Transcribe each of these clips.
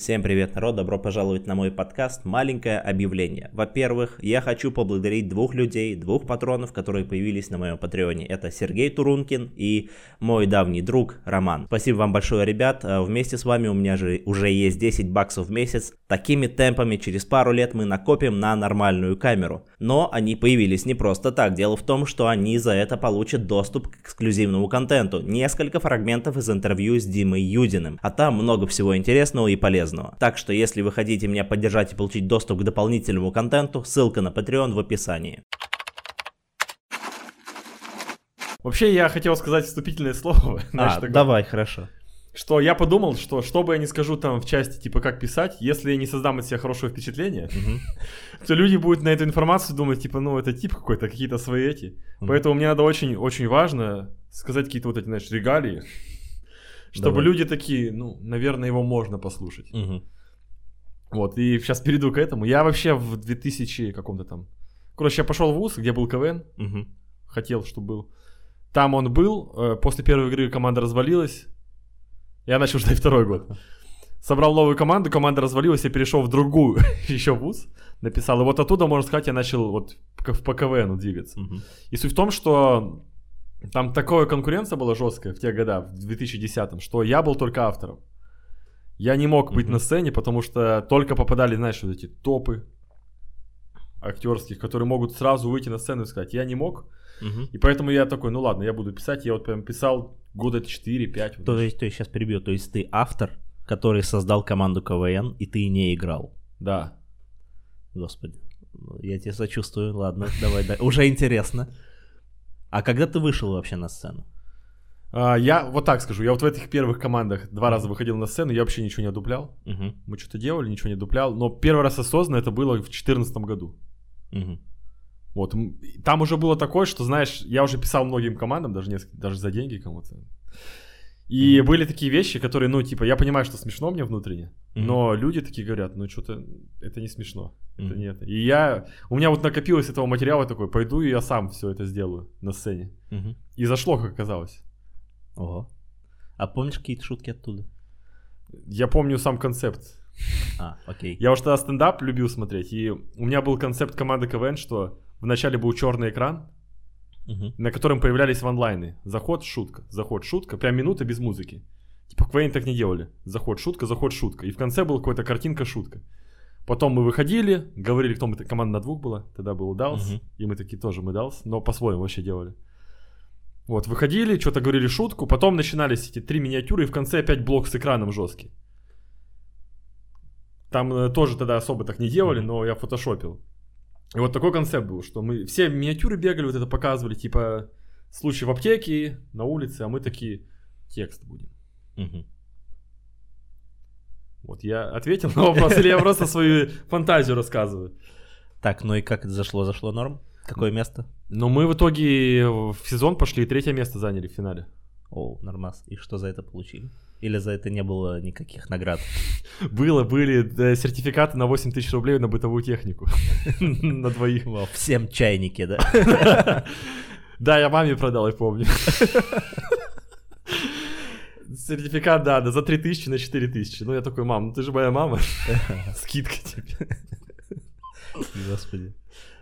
Всем привет, народ, добро пожаловать на мой подкаст «Маленькое объявление». Во-первых, я хочу поблагодарить двух людей, двух патронов, которые появились на моем патреоне. Это Сергей Турункин и мой давний друг Роман. Спасибо вам большое, ребят. А вместе с вами у меня же уже есть 10 баксов в месяц. Такими темпами через пару лет мы накопим на нормальную камеру. Но они появились не просто так. Дело в том, что они за это получат доступ к эксклюзивному контенту. Несколько фрагментов из интервью с Димой Юдиным. А там много всего интересного и полезного полезного. Так что если вы хотите меня поддержать и получить доступ к дополнительному контенту, ссылка на Patreon в описании. Вообще я хотел сказать вступительное слово. Знаешь, а, давай, хорошо. Что я подумал, что что бы я ни скажу там в части типа как писать, если я не создам от себя хорошего впечатления, то люди будут на эту информацию думать, типа, ну это тип какой-то, какие-то свои эти. Поэтому мне надо очень, очень важно сказать какие-то вот эти, знаешь, регалии, чтобы Давай. люди такие, ну, наверное, его можно послушать. Угу. Вот, и сейчас перейду к этому. Я вообще в 2000 каком-то там... Короче, я пошел в ВУЗ, где был КВН. Угу. Хотел, чтобы был. Там он был. Э, после первой игры команда развалилась. Я начал ждать второй год. Собрал новую команду, команда развалилась, я перешел в другую еще вуз, написал. И вот оттуда, можно сказать, я начал вот по КВНу двигаться. Угу. И суть в том, что там такая конкуренция была жесткая в те года, в 2010-м, что я был только автором. Я не мог быть mm-hmm. на сцене, потому что только попадали, знаешь, вот эти топы актерских, которые могут сразу выйти на сцену и сказать, я не мог. Mm-hmm. И поэтому я такой, ну ладно, я буду писать. Я вот прям писал года 4-5. Вот то есть, то есть, сейчас перебью, то есть ты автор, который создал команду КВН, и ты не играл? Да. Господи, я тебе сочувствую, ладно, давай, да. уже интересно. А когда ты вышел вообще на сцену? А, я вот так скажу, я вот в этих первых командах два раза выходил на сцену, я вообще ничего не одуплял. Угу. Мы что-то делали, ничего не одуплял. Но первый раз осознанно это было в 2014 году. Угу. Вот, там уже было такое, что, знаешь, я уже писал многим командам, даже, несколько, даже за деньги кому-то. И были такие вещи, которые, ну, типа, я понимаю, что смешно мне внутренне, mm-hmm. но люди такие говорят, ну, что-то, это не смешно, mm-hmm. это нет. И я, у меня вот накопилось этого материала такой, пойду и я сам все это сделаю на сцене. Mm-hmm. И зашло, как оказалось. Ого. А помнишь какие-то шутки оттуда? Я помню сам концепт. А, окей. Я уж тогда стендап любил смотреть, и у меня был концепт команды КВН, что вначале был черный экран, угу. на котором появлялись ванлайны. Заход, шутка, заход, шутка, прям минута без музыки. Типа в Квейн так не делали. Заход, шутка, заход, шутка. И в конце была какая-то картинка, шутка. Потом мы выходили, говорили, кто мы, команда на двух была, тогда был Даус, угу. и мы такие тоже мы Даус, но по-своему вообще делали. Вот, выходили, что-то говорили шутку, потом начинались эти три миниатюры, и в конце опять блок с экраном жесткий. Там э, тоже тогда особо так не делали, но я фотошопил. И вот такой концепт был, что мы все миниатюры бегали, вот это показывали, типа случай в аптеке, на улице, а мы такие, текст будем. Угу. Вот я ответил на вопрос, или я просто свою фантазию рассказываю. Так, ну и как это зашло? Зашло норм? Какое место? Ну, мы в итоге в сезон пошли и третье место заняли в финале. О, нормас. И что за это получили? Или за это не было никаких наград? Было, были да, сертификаты на 8 тысяч рублей на бытовую технику. На двоих. Всем чайники, да? Да, я маме продал, я помню. Сертификат, да, да, за 3 тысячи на 4 тысячи. Ну, я такой, мам, ну ты же моя мама. Скидка тебе. Господи.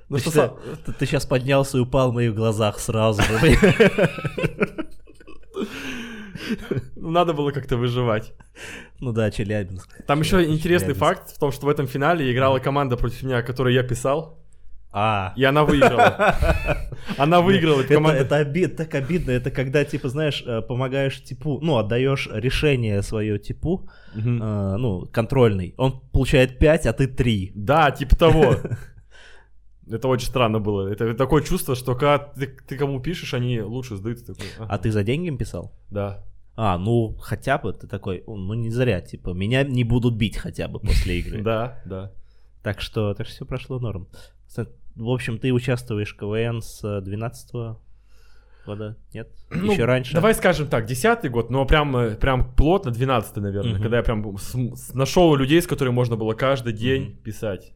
Ну, ты, что, ты, ты сейчас поднялся и упал в моих глазах сразу. Ну, надо было как-то выживать. Ну да, Челябинск. Там еще интересный факт в том, что в этом финале играла команда против меня, которую я писал. А. И она выиграла. Она выиграла. Это, команда... это обид, так обидно. Это когда, типа, знаешь, э, помогаешь типу, ну, отдаешь решение свое типу, угу. э, ну, контрольный. Он получает 5, а ты 3. Да, типа того. Это очень странно было. Это такое чувство, что когда ты, ты кому пишешь, они лучше сдают. Такой, ага. А ты за деньги им писал? Да. А, ну хотя бы ты такой, ну не зря, типа, меня не будут бить хотя бы после игры. Да, да. Так что, так что все прошло норм. В общем, ты участвуешь в КВН с 12 года, нет? Ну, Еще раньше? Давай скажем так, 10 год, но прям, э, прям плотно 12 наверное, угу. когда я прям нашел людей, с которыми можно было каждый день угу. писать.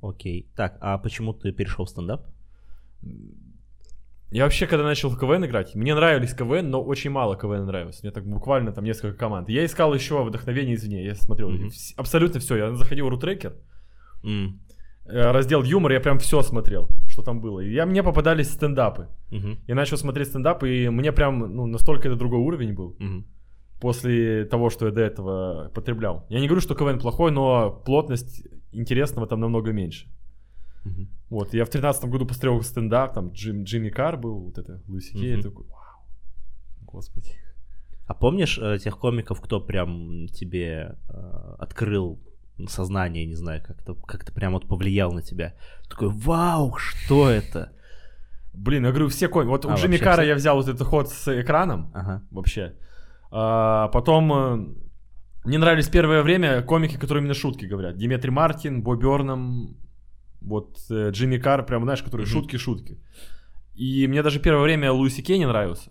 Окей. Так, а почему ты перешел в стендап? Я вообще, когда начал в КВН играть, мне нравились КВН, но очень мало КВН нравилось. Мне так буквально там несколько команд. Я искал еще вдохновение извне. Я смотрел Мгм. вс- абсолютно все. Я заходил в рутрекер, М, э, раздел юмор, я прям все смотрел, что там было. И я, мне попадались стендапы. мгм, Я начал смотреть стендап, и мне прям ну, настолько это другой уровень был мгм. после того, что я до этого потреблял. Я не говорю, что КВН плохой, но плотность интересного там намного меньше. Мгм. Вот, я в тринадцатом году посмотрел стендап, там Джим, Джимми Карр был, вот это, Луиси Кей, Мгм. такой, вау, господи. А помнишь э, тех комиков, кто прям тебе э, открыл сознание, не знаю, как-то как прям вот повлиял на тебя? Такой, вау, что это? Блин, я говорю, все коми. Вот А, у Джимми вообще Карра все? я взял вот этот ход с экраном Ага. вообще. А, потом э, мне нравились первое время комики, которые именно шутки говорят. Диметри Мартин, Бо Бёрнам, вот э, Джимми Карр, прям, знаешь, которые Мгм. шутки-шутки. И мне даже первое время Луиси Кей не нравился.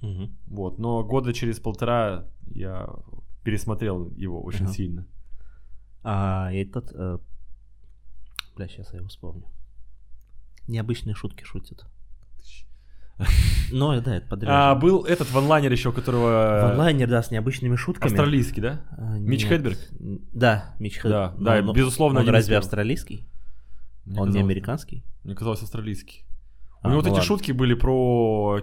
Мгм. Вот, но года через полтора я пересмотрел его очень Ага. сильно. А этот... э, Бля, сейчас я его вспомню. Необычные шутки шутят. Ну, да, это подряд. А, был этот ванлайнер еще, которого... Онлайнер, да, с необычными шутками. Австралийский, да? А, Мич. Хедберг? Да, Мич Хедберг. Да, да, безусловно, Он разве австралийский? Мне Он не казалось, американский? Мне казалось, австралийский. А, У него ну вот эти ладно. шутки были про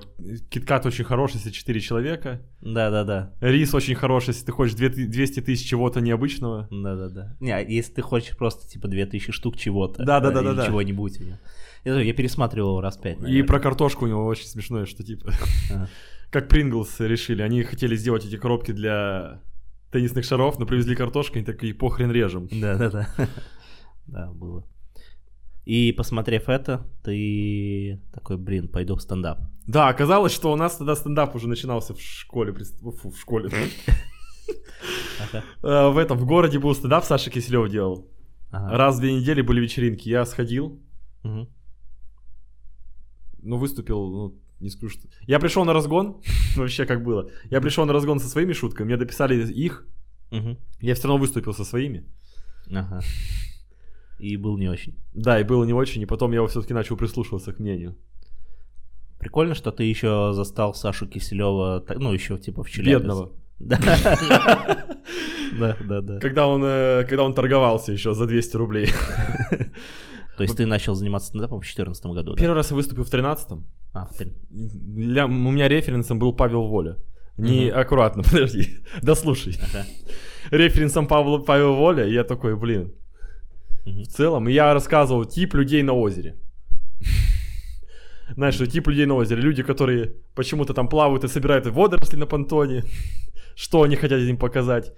киткат очень хороший, если 4 человека. Да-да-да. Рис очень хороший, если ты хочешь 200 тысяч чего-то необычного. Да-да-да. Не, а если ты хочешь просто типа 2000 штук чего-то. Э, или чего-нибудь. у него. Я, я пересматривал его раз пять, И про картошку у него очень смешное, что типа... Ага. Как Принглс решили. Они хотели сделать эти коробки для теннисных шаров, но привезли картошку, они такие, похрен режем. Да-да-да. Да, было. И посмотрев это, ты такой, блин, пойду в стендап. Да, оказалось, что у нас тогда стендап уже начинался в школе. Фу, в школе. Э, В этом, в городе был стендап, Саша Киселев делал. Раз в две недели были вечеринки. Я сходил, ну, выступил, ну, не скажу, что... Я пришел на разгон, вообще как было. Я пришел на разгон со своими шутками, мне дописали их, я все равно выступил со своими. Ага. И был не очень. Да, и было не очень, и потом я все-таки начал прислушиваться к мнению. Прикольно, что ты еще застал Сашу Киселева, ну, еще типа в Челябинске. Бедного. Да. Да, да, да. Когда он, э, когда он торговался еще за 200 рублей. То есть ты начал заниматься стендапом в 2014 году? Первый раз я выступил в 13-м. А, в у меня референсом был Павел Воля. Не аккуратно, подожди. Да слушай. Референсом Павла, Павел Воля, и я такой, блин. В целом, и я рассказывал тип людей на озере. Знаешь, что тип людей на озере. Люди, которые почему-то там плавают и собирают водоросли на понтоне. Что они хотят этим показать.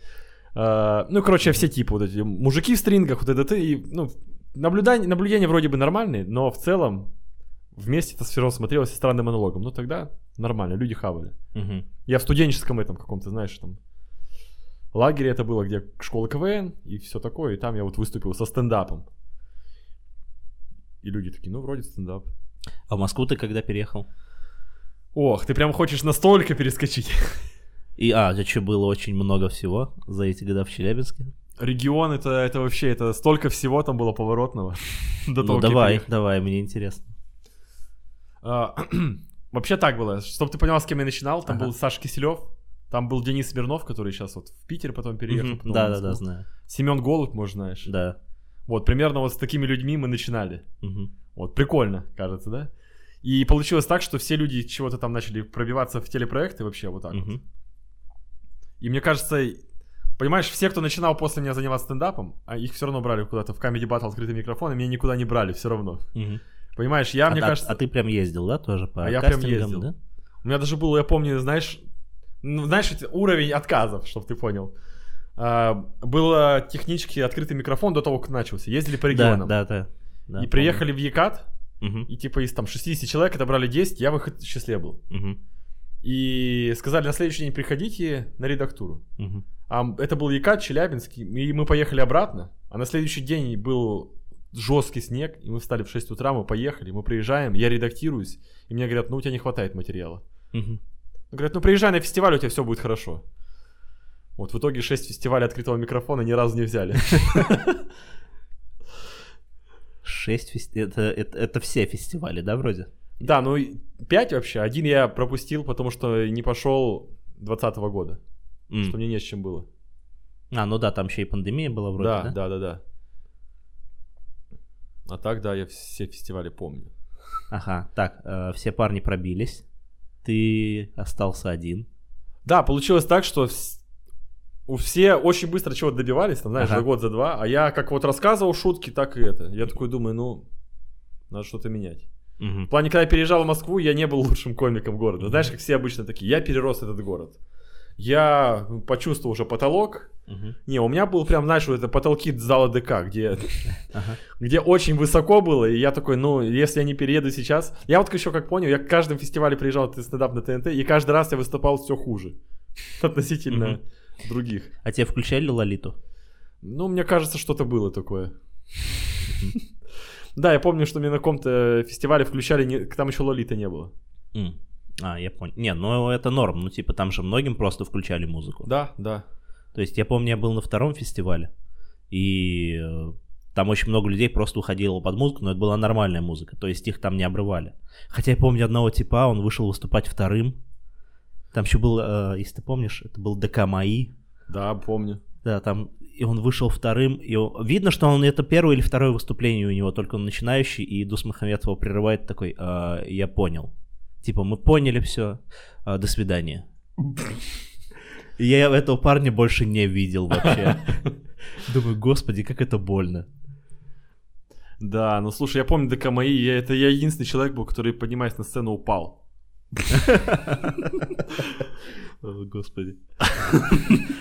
А, ну, короче, все типы вот эти. Мужики в стрингах, вот это ты. Ну, наблюдание, наблюдения вроде бы нормальные, но в целом вместе это все равно смотрелось странным монологом. Ну, тогда нормально, люди хавали. Мгм. Я в студенческом этом каком-то, знаешь, там лагере это было, где школа КВН и все такое, и там я вот выступил со стендапом. И люди такие, ну, вроде стендап. А в Москву ты когда переехал? Ох, ты прям хочешь настолько перескочить. И, а, это что, было очень много всего за эти года в Челябинске? Регион это, это вообще, это столько всего там было поворотного. До того, Ну, как я давай, приехал. давай, мне интересно. А, Вообще так было, чтобы ты понял, с кем я начинал, там Ага. был Саша Киселев, там был Денис Смирнов, который сейчас вот в Питер потом переехал. потом в Да-да-да, Москву. знаю. Семен Голубь, может, знаешь. Да. Вот, примерно вот с такими людьми мы начинали. Мгм. Вот, прикольно, кажется, да? И получилось так, что все люди чего-то там начали пробиваться в телепроекты вообще вот так вот. Мгм. И мне кажется, понимаешь, все, кто начинал после меня заниматься стендапом, а их все равно брали куда-то в Comedy Battle открытый микрофон, и меня никуда не брали все равно. Мгм. Понимаешь, я, а, мне а- кажется... а ты прям ездил, да, тоже по А я прям ездил. да? У меня даже был, я помню, знаешь, ну, знаешь, уровень отказов, чтобы ты понял. А, было технически открытый микрофон до того, как начался. Ездили по Да, регионам. да, да. да, и приехали в Екат, помню. Мгм. и типа из там 60 человек отобрали 10, я в их числе был. Мгм. И сказали, на следующий день приходите на редактуру. Мгм. А это был Екат, Челябинский, и мы поехали обратно. А на следующий день был жесткий снег, и мы встали в 6 утра, мы поехали, мы приезжаем, я редактируюсь, и мне говорят, ну у тебя не хватает материала. Мгм. Говорят, ну приезжай на фестиваль, у тебя все будет хорошо. Вот в итоге 6 фестивалей открытого микрофона ни разу не взяли. Шесть фестивалей. Это, это, это все фестивали, да, вроде? Да, ну 5 вообще. Один я пропустил, потому что не пошел 2020 года. Что мне не с чем было. А, ну да, там еще и пандемия была вроде, да, да? да, да, да. А так, да, я все фестивали помню. Ага, так, э, все парни пробились. Ты остался один. Да, получилось так, что у все очень быстро чего-то добивались, там, знаешь, Ага. за год, за два, а я как вот рассказывал шутки, так и это. Я такой думаю, ну, надо что-то менять. Мгм. В плане, когда я переезжал в Москву, я не был лучшим комиком города. Знаешь, как все обычно такие, я перерос этот город. Я почувствовал уже потолок. Не, у меня был прям, знаешь, вот это потолки зала ДК, где, Ага. где очень высоко было, и я такой, ну, если я не перееду сейчас... Я вот еще как понял, я к каждому фестивале приезжал ты стендап на ТНТ, и каждый раз я выступал все хуже относительно других. А тебе включали Лолиту? Ну, мне кажется, что-то было такое. Да, я помню, что мне на каком-то фестивале включали, там еще Лолита не было. А, я понял. Не, ну это норм. Ну, типа, там же многим просто включали музыку. Да, да. То есть я помню, я был на втором фестивале, и э, там очень много людей просто уходило под музыку, но это была нормальная музыка, то есть их там не обрывали. Хотя я помню одного типа, он вышел выступать вторым. Там еще был, э, если ты помнишь, это был ДК МАИ. Да, помню. Да, там, и он вышел вторым, и он- видно, что он это первое или второе выступление у него, только он начинающий, и Дус Махаметов его прерывает такой, «А, я понял. Типа, мы поняли все, до свидания. И я этого парня больше не видел вообще. Думаю, господи, как это больно. Да, ну слушай, я помню ДКМИ, я, это я единственный человек был, который, поднимаясь на сцену, упал. Господи.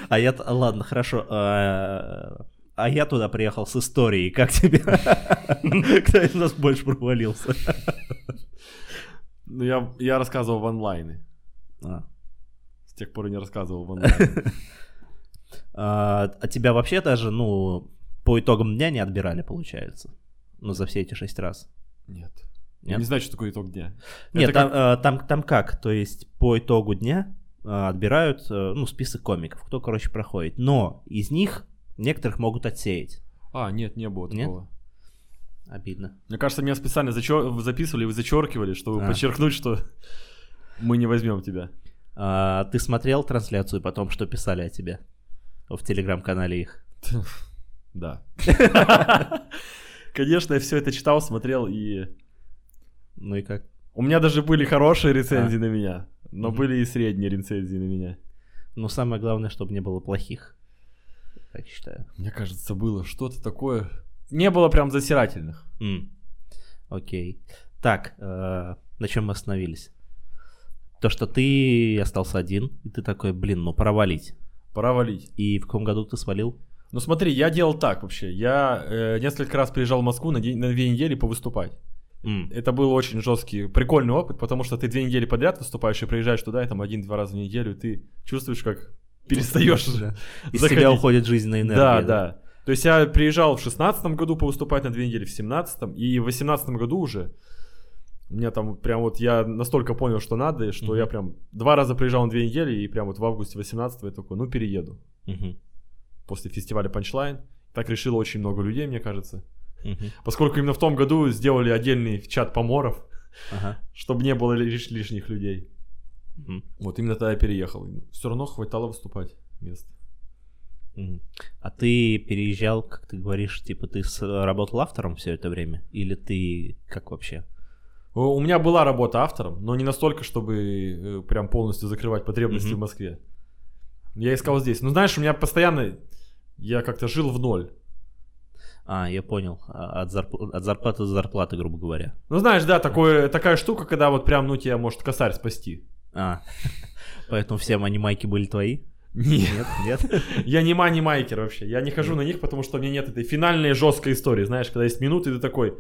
А я, ладно, хорошо. а, А я туда приехал с историей. Как тебе? Кто из нас больше провалился? Ну, я, я рассказывал в онлайне. А. С тех пор я не рассказывал в онлайне. А а тебя вообще даже, ну, по итогам дня не отбирали, получается? Ну, за все эти шесть раз. Нет. Я Нет? не знаю, что такое итог дня. Нет, там, как- э, там, там как? То есть по итогу дня э, отбирают, э, ну, список комиков, кто, короче, проходит. Но из них некоторых могут отсеять. А, нет, не было Нет? такого. Обидно. Мне кажется, меня специально зачер- записывали и зачеркивали, чтобы А. подчеркнуть, что мы не возьмем тебя. А, ты смотрел трансляцию потом, что писали о тебе? В телеграм-канале их. Да. Конечно, я все это читал, смотрел, и Ну и как? у меня даже были хорошие рецензии на меня, но Мгм. были и средние рецензии на меня. Ну, самое главное, чтобы не было плохих. Так считаю. Мне кажется, было что-то такое. Не было прям засирательных. Окей. Так, э, на чем мы остановились? То, что ты остался один, и ты такой, блин, ну пора валить. Пора валить. И в каком году ты свалил? Ну смотри, я делал так вообще. Я э, несколько раз приезжал в Москву на, день- на две недели повыступать. М, Это был очень жесткий, прикольный опыт, потому что ты две недели подряд выступаешь и приезжаешь туда, и там один-два раза в неделю, и ты чувствуешь, как перестаешь Да. Из тебя уходит жизненная энергия. Да, да. То есть я приезжал в шестнадцатом году повыступать на две недели, в семнадцатом, и в восемнадцатом году уже у меня там прям вот я настолько понял, что надо, и что Мгм. я прям два раза приезжал на две недели, и прям вот в августе 18 я такой, ну перееду. Мгм, После фестиваля Punchline. Так решило очень много людей, мне кажется. мгм, Поскольку именно в том году сделали отдельный чат поморов, ага, чтобы не было лиш- лишних людей. мгм, Вот именно тогда я переехал. Все равно хватало выступать мест. А ты переезжал, как ты говоришь, типа ты работал автором все это время? Или ты как вообще? У у меня была работа автором, но не настолько, чтобы э, прям полностью закрывать потребности Мгм. в Москве. Я искал здесь. Ну, знаешь, у меня постоянно... Я как-то жил в ноль. А, я понял. А, От, зарп- от зарплаты до зарплаты, грубо говоря. Ну, знаешь, да, такое, такая штука, когда вот прям, ну, тебя может косарь спасти. А, поэтому все анимайки были твои? Нет. Нет? Нет? Я не мани-майкер вообще. Я не хожу на них, потому что у меня нет этой финальной жесткой истории. Знаешь, когда есть минуты, ты такой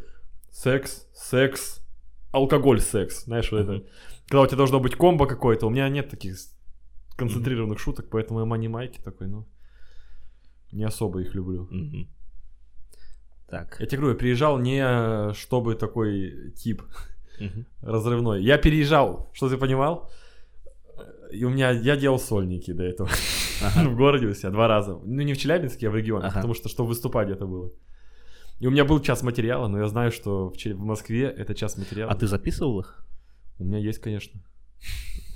секс, секс, алкоголь, секс. Знаешь, вот это. Когда у тебя должно быть комбо какое-то, у меня нет таких концентрированных шуток, поэтому я мани-майки такой, ну, не особо их люблю. Так. Я тебе говорю, я приезжал не чтобы такой тип разрывной. Я переезжал, что ты понимал? И у меня, я делал сольники до этого. Ага. в городе у себя два раза. Ну, не в Челябинске, а в регионе, Ага. потому что, чтобы выступать где-то было. И у меня был час материала, но я знаю, что в, Москве это час материала. А ты записывал их? У меня есть, конечно.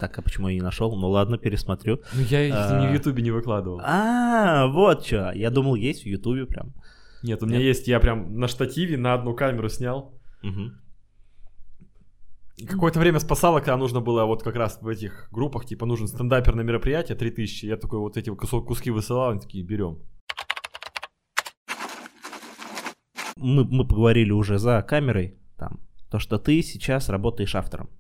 Так, а почему я не нашел? Ну ладно, пересмотрю. Ну я их А. не в Ютубе не выкладывал. А, вот что. Я думал, есть в Ютубе прям. Нет, у меня есть, я прям на штативе на одну камеру снял. Какое-то время спасало, когда нужно было вот как раз в этих группах, типа нужен стендапер на мероприятие, 3000, я такой вот эти кусок, куски высылал, они такие, берем. Мы, мы поговорили уже за камерой, там, то, что ты сейчас работаешь автором.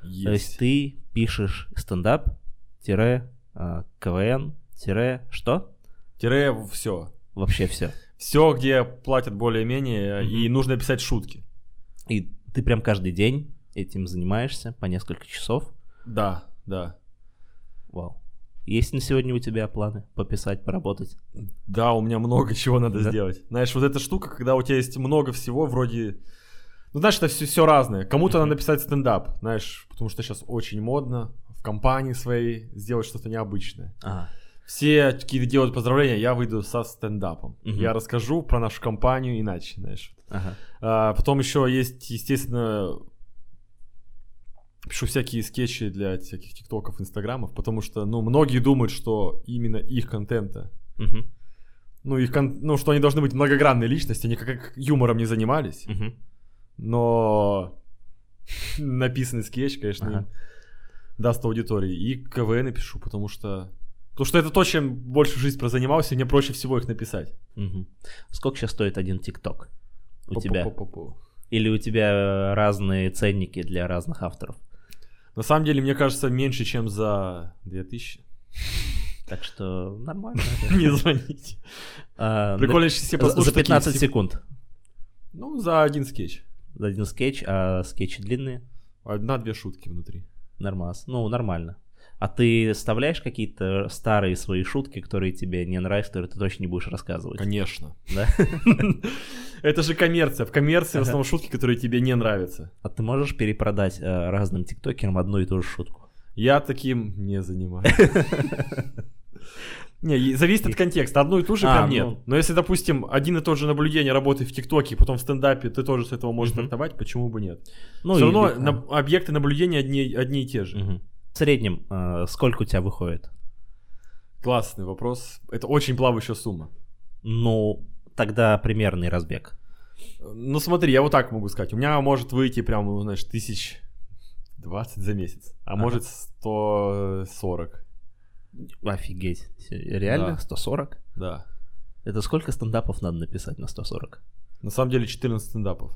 То есть ты пишешь стендап, тире, а, КВН, тире, что? Тире все. Вообще все. Все, где платят более-менее, и Мгм. нужно писать шутки. И ты прям каждый день этим занимаешься по несколько часов. Да, да. Вау. Есть на сегодня у тебя планы пописать, поработать? Да, у меня много чего надо Да? сделать. Знаешь, вот эта штука, когда у тебя есть много всего, вроде... Ну, знаешь, это все, все разное. Кому-то надо писать стендап, знаешь, потому что сейчас очень модно в компании своей сделать что-то необычное. А, Все какие-то делают поздравления, я выйду со стендапом. Мгм. Я расскажу про нашу компанию иначе, знаешь. ага. А, потом еще есть, естественно, пишу всякие скетчи для всяких тиктоков, инстаграмов, потому что, ну, многие думают, что именно их контента, Мгм, ну, их кон- ну, что они должны быть многогранные личности, они как юмором не занимались, мгм. но написанный скетч, конечно, Ага. им даст аудитории. И КВН пишу, потому что... Потому что это то, чем больше жизнь прозанимался, и мне проще всего их написать. Сколько сейчас стоит один ТикТок у тебя? Или у тебя разные ценники для разных авторов? На самом деле, мне кажется, меньше, чем за 2000. Так что нормально. Не звоните. А, Прикольно, если все за- За такие 15 сек- секунд. Ну, за один скетч. За один скетч, а скетчи длинные? Одна-две шутки внутри. Нормас. Ну, нормально. А ты вставляешь какие-то старые свои шутки, которые тебе не нравятся, которые ты точно не будешь рассказывать? Конечно. Да? Это же коммерция. В коммерции в основном шутки, которые тебе не нравятся. А ты можешь перепродать э, разным тиктокерам одну и ту же шутку? Я таким не занимаюсь. Не, зависит от контекста. Одну и ту же А, прям нет. ну. Но если, допустим, один и тот же наблюдение работает в ТикТоке, потом в стендапе, ты тоже с этого можешь стартовать, почему бы нет? Ну, Все или- равно а, на- объекты наблюдения одни, одни и те же. мгм. В среднем э, сколько у тебя выходит? Классный вопрос. Это очень плавающая сумма. Ну, тогда примерный разбег. Ну смотри, я вот так могу сказать. У меня может выйти прям, ну, знаешь, тысяч 20 за месяц, а Ага. может 140. Офигеть. Реально? Да. 140? Да. Это сколько стендапов надо написать на 140? На самом деле 14 стендапов.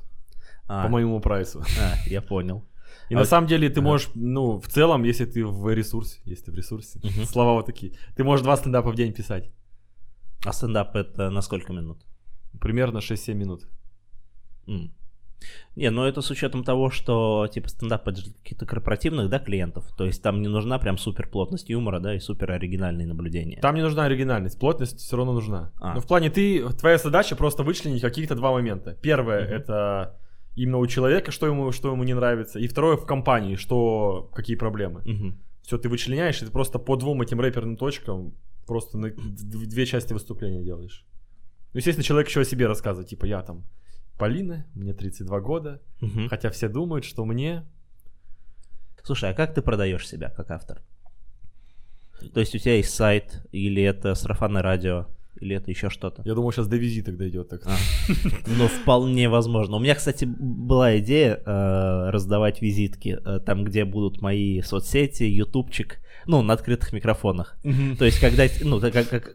А, По моему прайсу. а, я понял. И А на самом деле ты можешь, ну, в целом, если ты в ресурсе, если ты в ресурсе, Мгм. слова вот такие, ты можешь два стендапа в день писать. А стендап это на сколько минут? Примерно 6-7 минут. М. Не, ну это с учетом того, что типа стендап это же каких-то корпоративных, да, клиентов. То есть там не нужна прям супер плотность юмора, да, и супер оригинальные наблюдения. Там не нужна оригинальность, плотность все равно нужна. А. Но в плане ты, твоя задача просто вычленить каких-то два момента. Первое Мгм. это именно у человека, что ему, что ему не нравится. И второе в компании, что, какие проблемы. Мгм. Все, ты вычленяешь, и ты просто по двум этим рэперным точкам просто на две части выступления делаешь. Ну, естественно, человек еще о себе рассказывает, типа, я там Полина, мне 32 года, Мгм. хотя все думают, что мне... Слушай, а как ты продаешь себя как автор? То есть у тебя есть сайт, или это сарафанное радио, или это еще что-то? Я думал, сейчас до визиток дойдет. Так. А. Ну, вполне возможно. У меня, кстати, была идея э, раздавать визитки э, там, где будут мои соцсети, ютубчик, ну, на открытых микрофонах. То есть, когда, ну,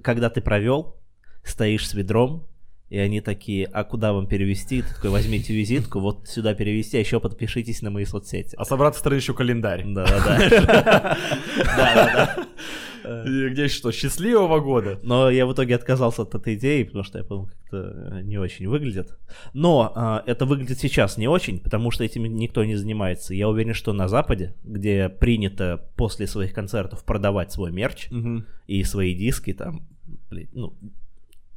когда ты провел, стоишь с ведром, и они такие, а куда вам перевести? Ты такой, возьмите визитку, вот сюда перевести, а еще подпишитесь на мои соцсети. А с обратной стороны еще календарь. Да-да-да. Да-да-да. Где что, счастливого года. Но я в итоге отказался от этой идеи, потому что я подумал, как-то э, не очень выглядит. Но а, это выглядит сейчас не очень, потому что этим никто не занимается. Я уверен, что на Западе, где принято после своих концертов продавать свой мерч Мгм. и свои диски, там, блин, ну,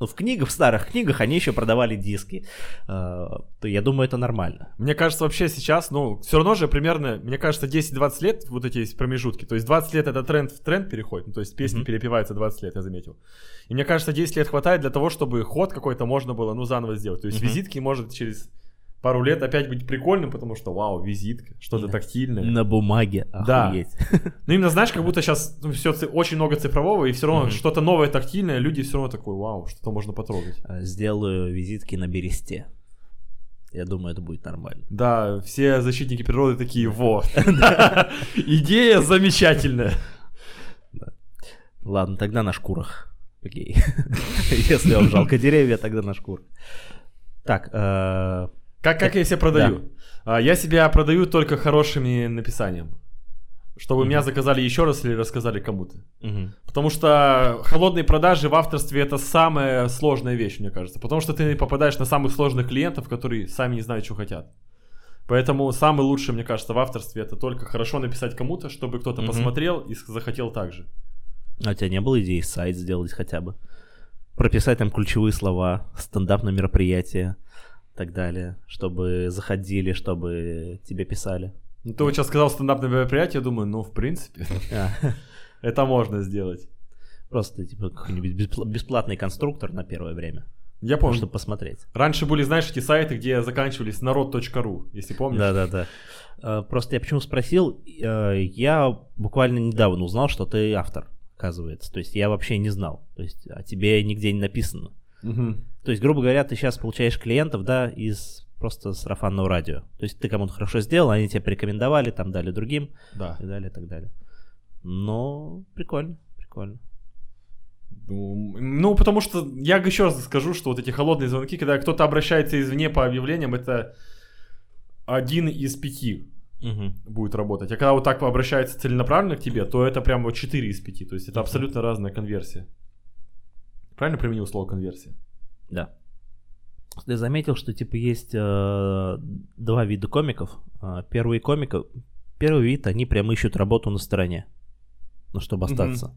ну, в книгах, в старых книгах они еще продавали диски, а, то я думаю, это нормально. Мне кажется, вообще сейчас, ну, все равно же примерно, мне кажется, 10-20 лет вот эти есть промежутки. То есть 20 лет это тренд в тренд переходит. Ну, то есть песни Мгм. перепеваются 20 лет, я заметил. И мне кажется, 10 лет хватает для того, чтобы ход какой-то можно было, ну, заново сделать. То есть Мгм. визитки может через пару лет опять быть прикольным, потому что, вау, визитка, что-то тактильное. На бумаге, Да. охуеть. Ну, именно, знаешь, как будто сейчас все очень много цифрового, и все равно Мгм. что-то новое тактильное, люди все равно такой, вау, что-то можно потрогать. А, Сделаю визитки на бересте. Я думаю, это будет нормально. Да, все защитники природы такие, вот. Идея замечательная. Ладно, тогда на шкурах. Окей. Если вам жалко деревья, тогда на шкурах. Так, э, Как, как я себя продаю? А, Я себя продаю только хорошими написанием. Чтобы меня заказали еще раз или рассказали кому-то. мгм. Потому что холодные продажи в авторстве это самая сложная вещь, мне кажется. Потому что ты попадаешь на самых сложных клиентов, которые сами не знают, что хотят. Поэтому самый лучший, мне кажется, в авторстве это только хорошо написать кому-то, чтобы кто-то Мгм. посмотрел и захотел так же. А у тебя не было идеи сайт сделать хотя бы? Прописать там ключевые слова, стендап на мероприятие так далее, чтобы заходили, чтобы тебе писали. Ну, ты вот сейчас сказал стендапное мероприятие, я думаю, ну, в принципе, А, это можно сделать. Просто типа какой-нибудь беспла- бесплатный конструктор на первое время, Я помню, чтобы посмотреть. раньше были, знаешь, эти сайты, где заканчивались народ.ру, если помнишь. Да-да-да. Э, Просто я почему спросил, э, я буквально недавно узнал, что ты автор, оказывается. То есть я вообще не знал. То есть о тебе нигде не написано. Мгм. То есть, грубо говоря, ты сейчас получаешь клиентов, да, из просто сарафанного радио. То есть ты кому-то хорошо сделал, они тебе порекомендовали, там дали другим, Да. и так далее, и так далее. Но прикольно, прикольно. Ну, ну, потому что я еще раз скажу, что вот эти холодные звонки, когда кто-то обращается извне по объявлениям, это один из пяти Мгм. будет работать. А когда вот так обращается целенаправленно к тебе, то это прямо 4 из 5. То есть это абсолютно разная конверсия. Правильно применил слово конверсия? Да. Ты заметил, что типа есть э, два вида комиков. Э, первый комиков, первый вид, они прям ищут работу на стороне, ну чтобы остаться.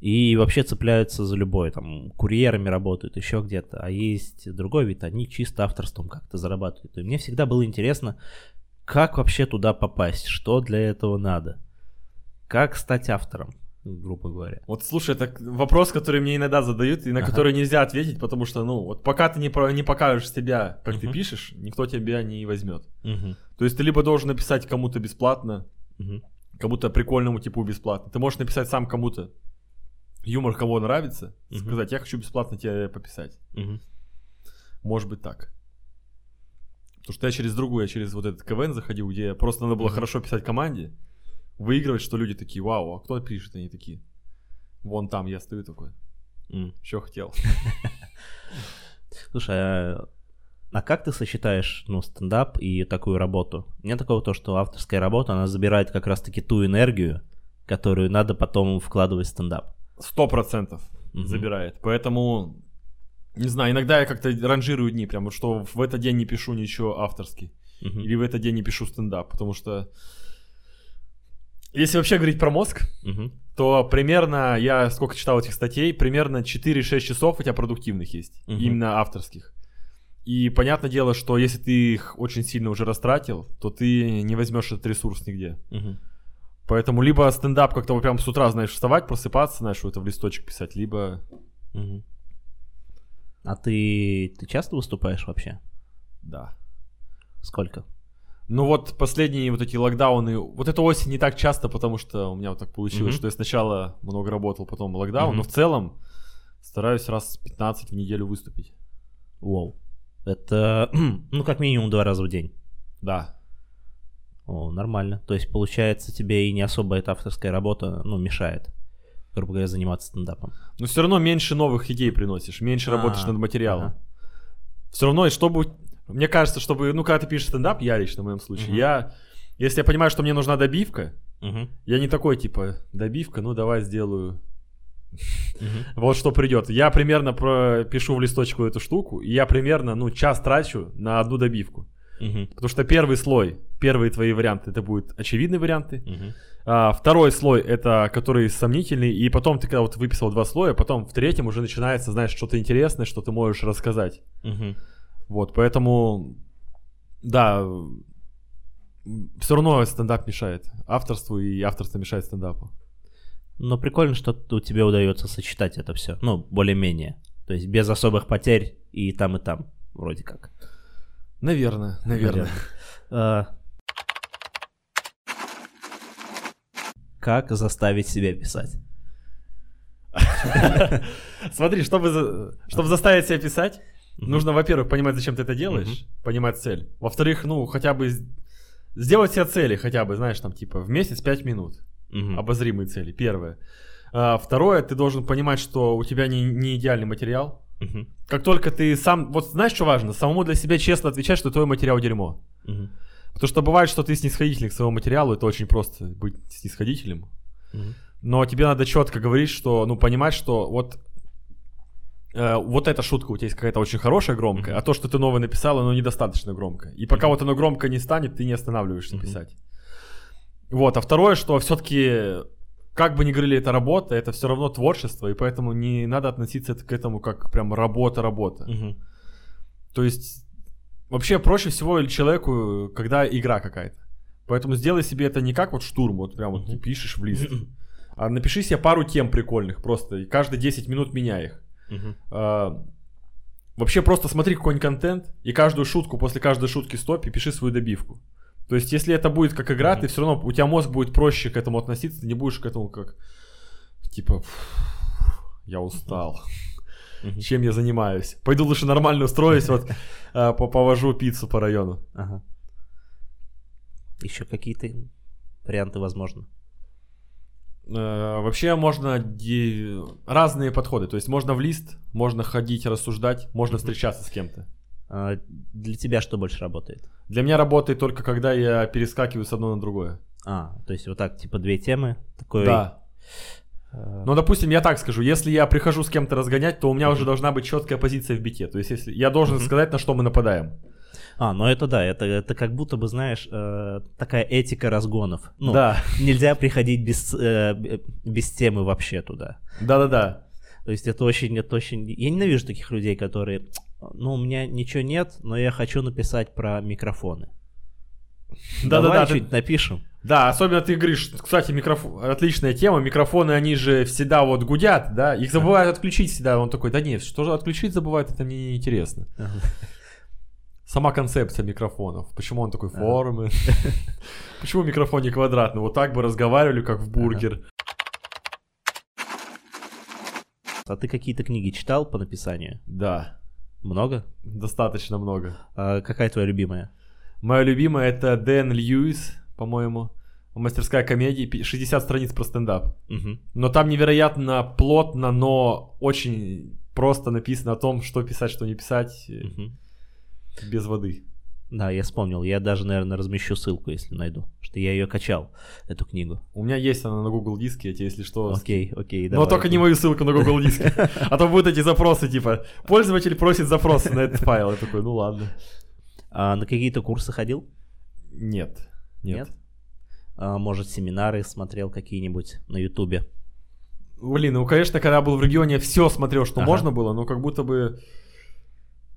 И вообще цепляются за любое, там, курьерами работают, еще где-то. А есть другой вид, они чисто авторством как-то зарабатывают. И мне всегда было интересно, как вообще туда попасть, что для этого надо, как стать автором, грубо говоря. Вот слушай, это вопрос, который мне иногда задают, и на Ага. который нельзя ответить, потому что, ну, вот пока ты не, про- не покажешь себя, как ты Мгм. пишешь, никто тебя не возьмет. Мгм, То есть ты либо должен написать кому-то бесплатно, мгм, кому-то прикольному типу бесплатно. Ты можешь написать сам кому-то юмор, кого нравится, Мгм. сказать, я хочу бесплатно тебе пописать. мгм. Может быть так. Потому что я через другую, я через вот этот КВН заходил, где просто надо было Мгм. хорошо писать команде, выигрывать, что люди такие, вау, а кто пишет, они такие. Вон там я стою такой, что хотел. Слушай, а, а как ты сочетаешь, ну, стендап и такую работу? Нет такого то, что авторская работа, она забирает как раз-таки ту энергию, которую надо потом вкладывать в стендап. Сто процентов Мгм. забирает. Поэтому, не знаю, иногда я как-то ранжирую дни, прям что в этот день не пишу ничего авторский. Мгм. Или в этот день не пишу стендап, потому что если вообще говорить про мозг, Мгм. то примерно, я сколько читал этих статей, примерно 4-6 часов у тебя продуктивных есть, Мгм. именно авторских. И понятное дело, что если ты их очень сильно уже растратил, то ты не возьмешь этот ресурс нигде. Мгм. Поэтому либо стендап как-то вот прям с утра, знаешь, вставать, просыпаться, знаешь, что это в листочек писать, либо... Мгм. А ты, ты часто выступаешь вообще? Да. Сколько? Ну вот последние вот эти локдауны, вот эта осень не так часто, потому что у меня вот так получилось, Мгм. что я сначала много работал, потом локдаун, Мгм. но в целом стараюсь раз 15 в неделю выступить. Воу. Это, ну, как минимум два раза в день. Да. О, нормально. То есть, получается, тебе и не особо эта авторская работа, ну, мешает, грубо говоря, заниматься стендапом. Но все равно меньше новых идей приносишь, меньше А, работаешь над материалом. ага. Все равно, и чтобы... Мне кажется, чтобы... Ну, когда ты пишешь стендап, я лично в моем случае, Мгм. я... Если я понимаю, что мне нужна добивка, Мгм. я не такой, типа, добивка, ну, давай сделаю. Вот что придет. Я примерно пропишу в листочку эту штуку, и я примерно, ну, час трачу на одну добивку. Потому что первый слой, первые твои варианты, это будут очевидные варианты. А второй слой, это который сомнительный. И потом ты когда вот выписал два слоя, потом в третьем уже начинается, знаешь, что-то интересное, что ты можешь рассказать. Вот, поэтому, да, все равно стендап мешает авторству, и авторство мешает стендапу. Но прикольно, что у тебе удается сочетать это все. Ну, более-менее. То есть без особых потерь и там, и там, вроде как. Наверное, наверное. А, Как заставить себя писать? Смотри, чтобы, чтобы заставить себя писать, Мгм. нужно, во-первых, понимать, зачем ты это делаешь, понимать цель. Во-вторых, ну, хотя бы сделать себе цели, хотя бы, знаешь, там, типа, в месяц 5 минут. Мгм. Обозримые цели, первое. А, второе, ты должен понимать, что у тебя не, не идеальный материал. Мгм. Как только ты сам... Вот знаешь, что важно? Самому для себя честно отвечать, что твой материал дерьмо. Мгм. Потому что бывает, что ты снисходительный к своему материалу, это очень просто быть снисходителем. Мгм. Но тебе надо четко говорить, что, ну, понимать, что вот э, вот эта шутка у тебя есть какая-то очень хорошая, громкая, Мгм. а то, что ты новое написал, оно недостаточно громко. И пока Мгм. вот оно громко не станет, ты не останавливаешься Мгм. писать. Вот, а второе, что все-таки, как бы ни говорили, это работа, это все равно творчество, и поэтому не надо относиться к этому как прям работа-работа. Мгм. То есть вообще проще всего человеку, когда игра какая-то. Поэтому сделай себе это не как вот штурм, вот прям вот ты пишешь в лист, а напиши себе пару тем прикольных просто, и каждые 10 минут меняй их. А, вообще просто смотри какой-нибудь контент, и каждую шутку, после каждой шутки стоп, и пиши свою добивку. То есть если это будет как игра, ты все равно, у тебя мозг будет проще к этому относиться, ты не будешь к этому как, типа, я устал. Чем я занимаюсь? Пойду лучше нормально устроюсь, вот а, по- повожу пиццу по району. Ага. Еще какие-то варианты возможно. Э, Вообще можно де- разные подходы. То есть можно в лист, можно ходить, рассуждать, можно встречаться с кем-то. А Для тебя что больше работает? Для меня работает только когда я перескакиваю с одного на другое. А, то есть вот так, типа две темы. Такой, Да. э, Ну, допустим, я так скажу, если я прихожу с кем-то разгонять, то у меня Мгм. уже должна быть четкая позиция в бите. То есть если я должен Мгм. сказать, на что мы нападаем. А, ну это да, это, это как будто бы, знаешь, э, такая этика разгонов. Ну, Да, нельзя приходить без, э, без темы вообще туда. да-да-да. То есть это очень, это очень... Я ненавижу таких людей, которые... Ну, у меня ничего нет, но я хочу написать про микрофоны. Да-да-да, Давай ты- что-нибудь напишем. Да, особенно ты говоришь, кстати, микрофон, отличная тема, микрофоны, они же всегда вот гудят, да, их забывают отключить всегда, он такой, да нет, что же отключить забывают, это мне не интересно. Сама концепция микрофонов, почему он такой формы, почему микрофон не квадратный, вот так бы разговаривали, как в бургер. А ты какие-то книги читал по написанию? Да, Много? достаточно много. А какая твоя любимая? Моя любимая это Дэн Льюис, по-моему, мастерская комедии, пи- 60 страниц про стендап. Мгм. Но там невероятно плотно, но очень просто написано о том, что писать, что не писать, Мгм. Без воды. Да, я вспомнил. Я даже, наверное, размещу ссылку, если найду. Что я ее качал, эту книгу. У меня есть она на Google диске, я тебе, если что... Окей, окей, Но давай. только не мою ссылку на Google диске. А то будут эти запросы, типа, пользователь просит запросы на этот файл. Я такой, ну ладно. А на какие-то курсы ходил? Нет. Нет. А, может, семинары смотрел какие-нибудь на Ютубе? Блин, ну, конечно, когда я был в регионе, все смотрел, что Ага. можно было, но как будто бы...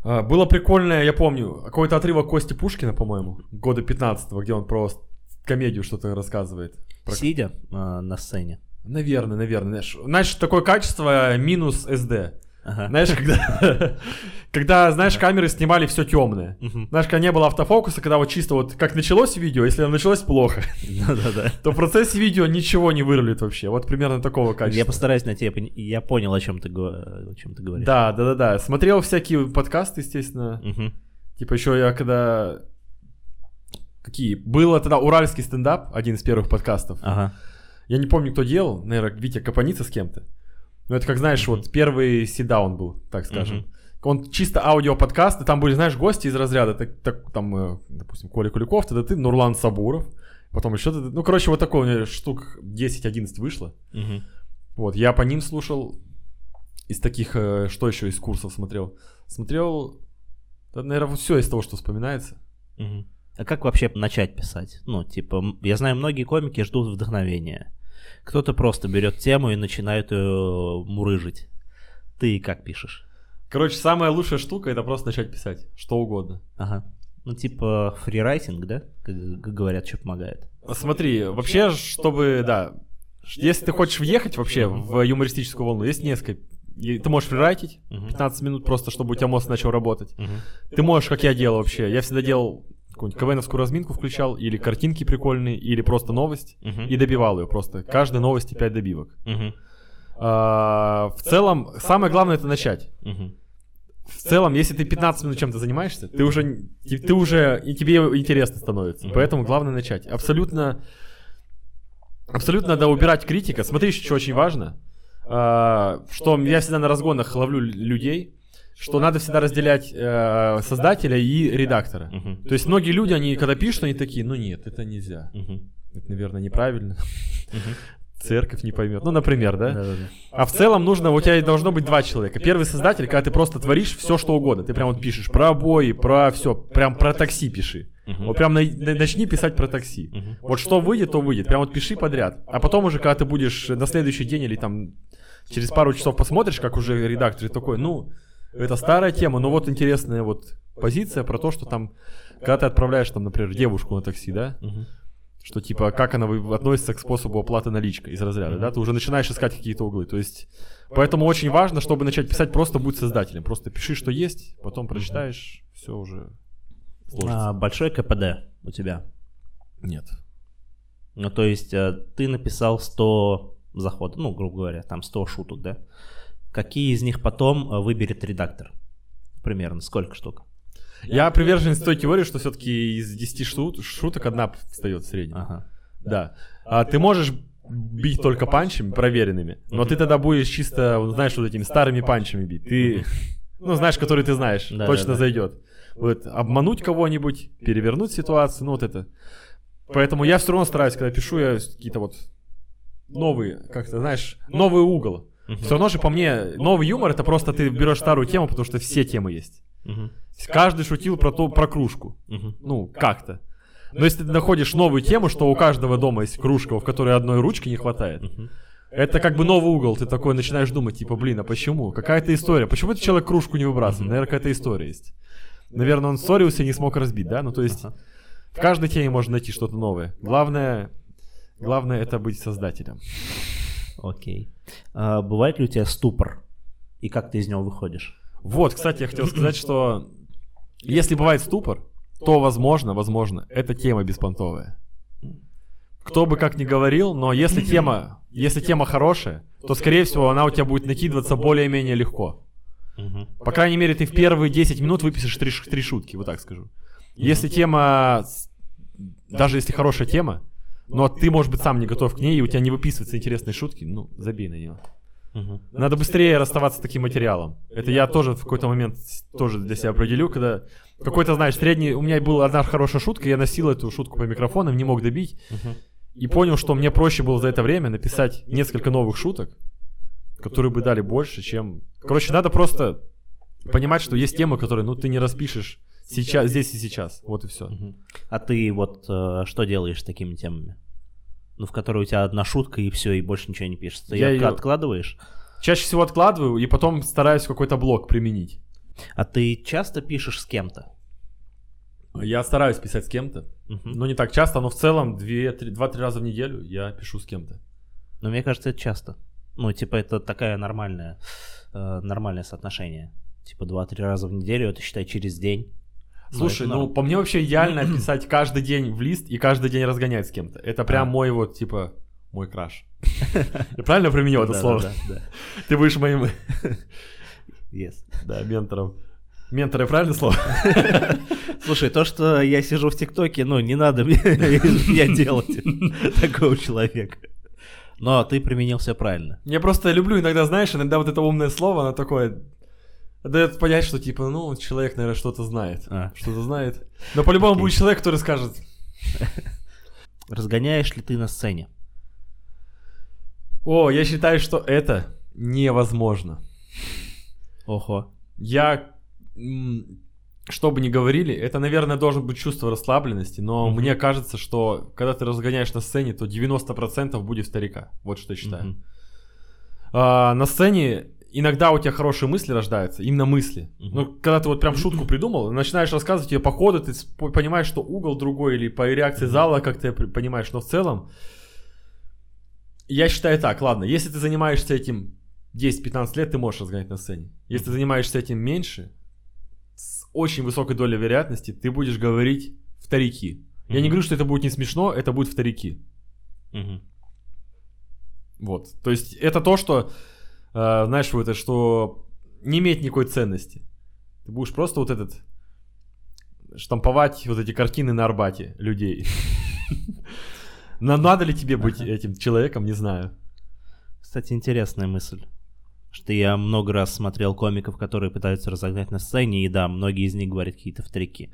а, Было прикольное, я помню, какой-то отрывок Кости Пушкина, по-моему, года 15 где он про с- комедию что-то рассказывает. Про- Сидя а, на сцене. Наверное, наверное. Знаешь, знаешь, такое качество минус SD. Ага. Знаешь, когда, когда, знаешь, камеры снимали все темное. Мгм. Знаешь, когда не было автофокуса, когда вот чисто вот как началось видео, если оно началось плохо, то в процессе видео ничего не вырулит вообще. Вот примерно такого Я качества. постараюсь найти, я пон- я понял, о чем ты, о чем ты говоришь. Да, да, да, да. Смотрел всякие подкасты, естественно. Мгм. Типа еще я когда... Какие? Было тогда уральский стендап, один из первых подкастов. Ага. Я не помню, кто делал. Наверное, Витя Капаница с кем-то. Ну, это как, знаешь, Мгм. вот первый седаун был, так скажем. Мгм. Он чисто аудиоподкаст, и там были, знаешь, гости из разряда, так, так, там, э, допустим, Коля Куликов, тогда ты, Нурлан Сабуров, потом еще, ну, короче, вот меня штук 10-11 вышло. Мгм. Вот, я по ним слушал из таких, э, что еще из курсов смотрел? Смотрел, наверное, все из того, что вспоминается. Мгм. А как вообще начать писать? Ну, типа, я знаю, многие комики ждут вдохновения. Кто-то просто берет тему и начинает ее мурыжить. Ты как пишешь? Короче, самая лучшая штука это просто начать писать, что угодно. Ага. Ну, типа, фрирайтинг, да? Как, говорят, что помогает. Смотри, вообще, чтобы, да, если ты хочешь въехать вообще в юмористическую волну, есть несколько ты можешь фрирайтить Мгм. 15 минут просто, чтобы у тебя мозг начал работать. Ты можешь, как я делал вообще, я всегда делал какую-нибудь КВНовскую разминку включал, или картинки прикольные, или просто новость, Мгм. и добивал ее просто. Каждой новости 5 добивок. Мгм. А, в целом, самое главное это начать. Мгм. В целом, если ты 15 минут чем-то занимаешься, ты уже, ты, ты уже, и тебе интересно становится. Поэтому главное начать. Абсолютно, абсолютно надо убирать критика. Смотри, еще что очень важно, а, что я всегда на разгонах ловлю людей, что надо всегда разделять э, создателя и редактора. Мгм. То есть многие люди, они когда пишут, они такие, ну нет, это нельзя. Мгм. Это, наверное, неправильно. Церковь не поймет. Ну, например, да? Да-да-да. А в целом нужно, у тебя должно быть два человека. Первый создатель, когда ты просто творишь все, что угодно. Ты прям вот пишешь про обои, про все, прям про такси пиши. Мгм. Вот прям на- на- начни писать про такси. Мгм. Вот что выйдет, то выйдет. Прям вот пиши подряд. А потом уже, когда ты будешь на следующий день или там через пару часов посмотришь, как уже редактор такой, ну, это старая тема, но вот интересная вот позиция про то, что там, когда ты отправляешь там, например, девушку на такси, да, Мгм. что типа как она относится к способу оплаты наличкой из разряда, да, ты уже начинаешь искать какие-то углы, то есть поэтому очень важно, чтобы начать писать, просто будь создателем, просто пиши, что есть, потом прочитаешь, все уже сложится. А, большой КПД у тебя. Нет. Ну, то есть э, ты написал 100 заходов, ну, грубо говоря, там 100 шуток, да? Какие из них потом э, выберет редактор? Примерно сколько штук? Я приверженец той теории, что все-таки из 10 шут- шуток одна встает в среднем. Ага. Да. А ты можешь бить только панчами проверенными, но ты тогда будешь чисто, знаешь, вот этими старыми панчами бить. Ты, ну, знаешь, которые ты знаешь, Да, точно да, да. зайдет. Вот, обмануть кого-нибудь, перевернуть ситуацию, ну, вот это. Поэтому я все равно стараюсь, когда пишу, я какие-то вот новые, как-то, знаешь, новый угол. Мгм. Все равно же по мне, новый юмор это просто ты берешь старую тему, потому что все темы есть. Есть Каждый шутил про, то, про кружку. Мгм. Ну, как-то. Но если ты находишь новую тему, что у каждого дома есть кружка, в которой одной ручки не хватает, Мгм. это как бы новый угол. Ты такой начинаешь думать, типа, блин, а почему? Какая-то история. Почему этот человек кружку не выбрасывает? Наверное, какая-то история есть. Наверное, он ссорился и не смог разбить, да? Ну, то есть Ага. в каждой теме можно найти что-то новое. Главное, главное это быть создателем. Окей. А, бывает ли у тебя ступор? И как ты из него выходишь? Вот, кстати, я хотел сказать, что если бывает ступор, то возможно, возможно, эта тема беспонтовая. Кто бы как ни говорил, но если тема, если тема хорошая, то, скорее всего, она у тебя будет накидываться более-менее легко. По крайней мере, ты в первые 10 минут выпишешь три, три шутки, вот так скажу. Если тема, даже если хорошая тема, но ты, может быть, сам не готов к ней, и у тебя не выписываются интересные шутки, ну, забей на нее. Мгм. Надо быстрее расставаться с таким материалом. Это я тоже в какой-то момент тоже для себя определю, когда какой-то, знаешь, средний... У меня была одна хорошая шутка, я носил эту шутку по микрофонам, не мог добить, Мгм. и понял, что мне проще было за это время написать несколько новых шуток, которые бы дали больше, чем... Короче, надо просто понимать, что есть темы, которые, ну, ты не распишешь сейчас, здесь и сейчас. Вот и все. А ты вот э, что делаешь с такими темами? Ну, в которой у тебя одна шутка и все, и больше ничего не пишется. Ты Я её- откладываешь? Чаще всего откладываю, и потом стараюсь какой-то блок применить. А ты часто пишешь с кем-то? Я стараюсь писать с кем-то, Мгм. но не так часто, но в целом две, три- два-три раза в неделю я пишу с кем-то. Но мне кажется, это часто. Ну, типа, это такая нормальная, э, нормальное соотношение. Типа, два-три раза в неделю, это считай через день. Ну, Слушай, ну, по мне вообще идеально писать каждый день в лист и каждый день разгонять с кем-то. Это прям А. мой вот, типа, мой краш. Я правильно применил это слово? да, да. Ты будешь моим, Yes. да, ментором. Ментор, я правильно слово? Слушай, то, что я сижу в ТикТоке, ну, не надо мне делать такого человека. Но ты применил все правильно. Я просто люблю иногда, знаешь, иногда вот это умное слово, оно такое дает понять, что типа, ну, человек, наверное, что-то знает. А. Что-то знает. Но по-любому Окей. будет человек, который скажет, Разгоняешь ли ты на сцене? о, я считаю, что это невозможно. Ого. Я, что бы ни говорили, это, наверное, должен быть чувство расслабленности, но Мгм. мне кажется, что когда ты разгоняешь на сцене, то 90% будет старика. Вот что я считаю. Мгм. А, на сцене иногда у тебя хорошие мысли рождаются, именно мысли. Мгм. Ну, когда ты вот прям шутку придумал, начинаешь рассказывать ее по ходу, ты понимаешь, что угол другой, или по реакции зала как ты понимаешь, но в целом я считаю так, ладно, если ты занимаешься этим 10-15 лет ты можешь разгонять на сцене. Если ты занимаешься этим меньше, с очень высокой долей вероятности ты будешь говорить вторики. Я не говорю, что это будет не смешно, это будет вторики. Мгм. Вот. То есть это то, что, э, знаешь, вот это, что не имеет никакой ценности. Ты будешь просто вот этот штамповать вот эти картины на Арбате людей. Но надо ли тебе быть этим человеком, не знаю. Кстати, интересная мысль. Что я много раз смотрел комиков, которые пытаются разогнать на сцене, и да, многие из них говорят какие-то вторики.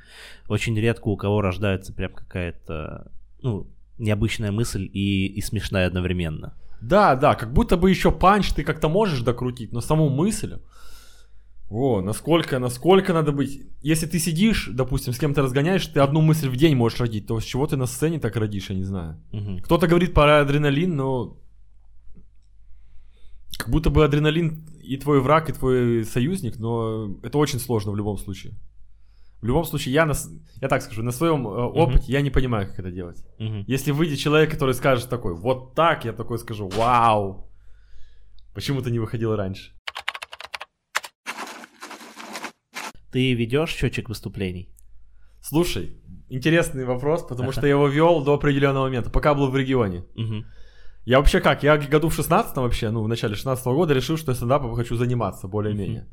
Очень редко у кого рождается прям какая-то, ну, необычная мысль и, и смешная одновременно. Да, да, как будто бы еще панч ты как-то можешь докрутить, но саму мысль... О, насколько, насколько надо быть... Если ты сидишь, допустим, с кем-то разгоняешь, ты одну мысль в день можешь родить, то с чего ты на сцене так родишь, я не знаю. Мгм. Кто-то говорит про адреналин, но... Как будто бы адреналин и твой враг, и твой союзник, но это очень сложно в любом случае. В любом случае, я, на, я так скажу, на своем э, опыте я не понимаю, как это делать. Мгм. Если выйдет человек, который скажет такой, вот так, я такой скажу, вау. Почему ты не выходил раньше? Ты ведешь счетчик выступлений? Слушай, интересный вопрос, потому что я его вел до определенного момента, пока был в регионе. Я вообще как, я году в 16 вообще, ну, в начале 16 года решил, что я стендапом хочу заниматься более-менее.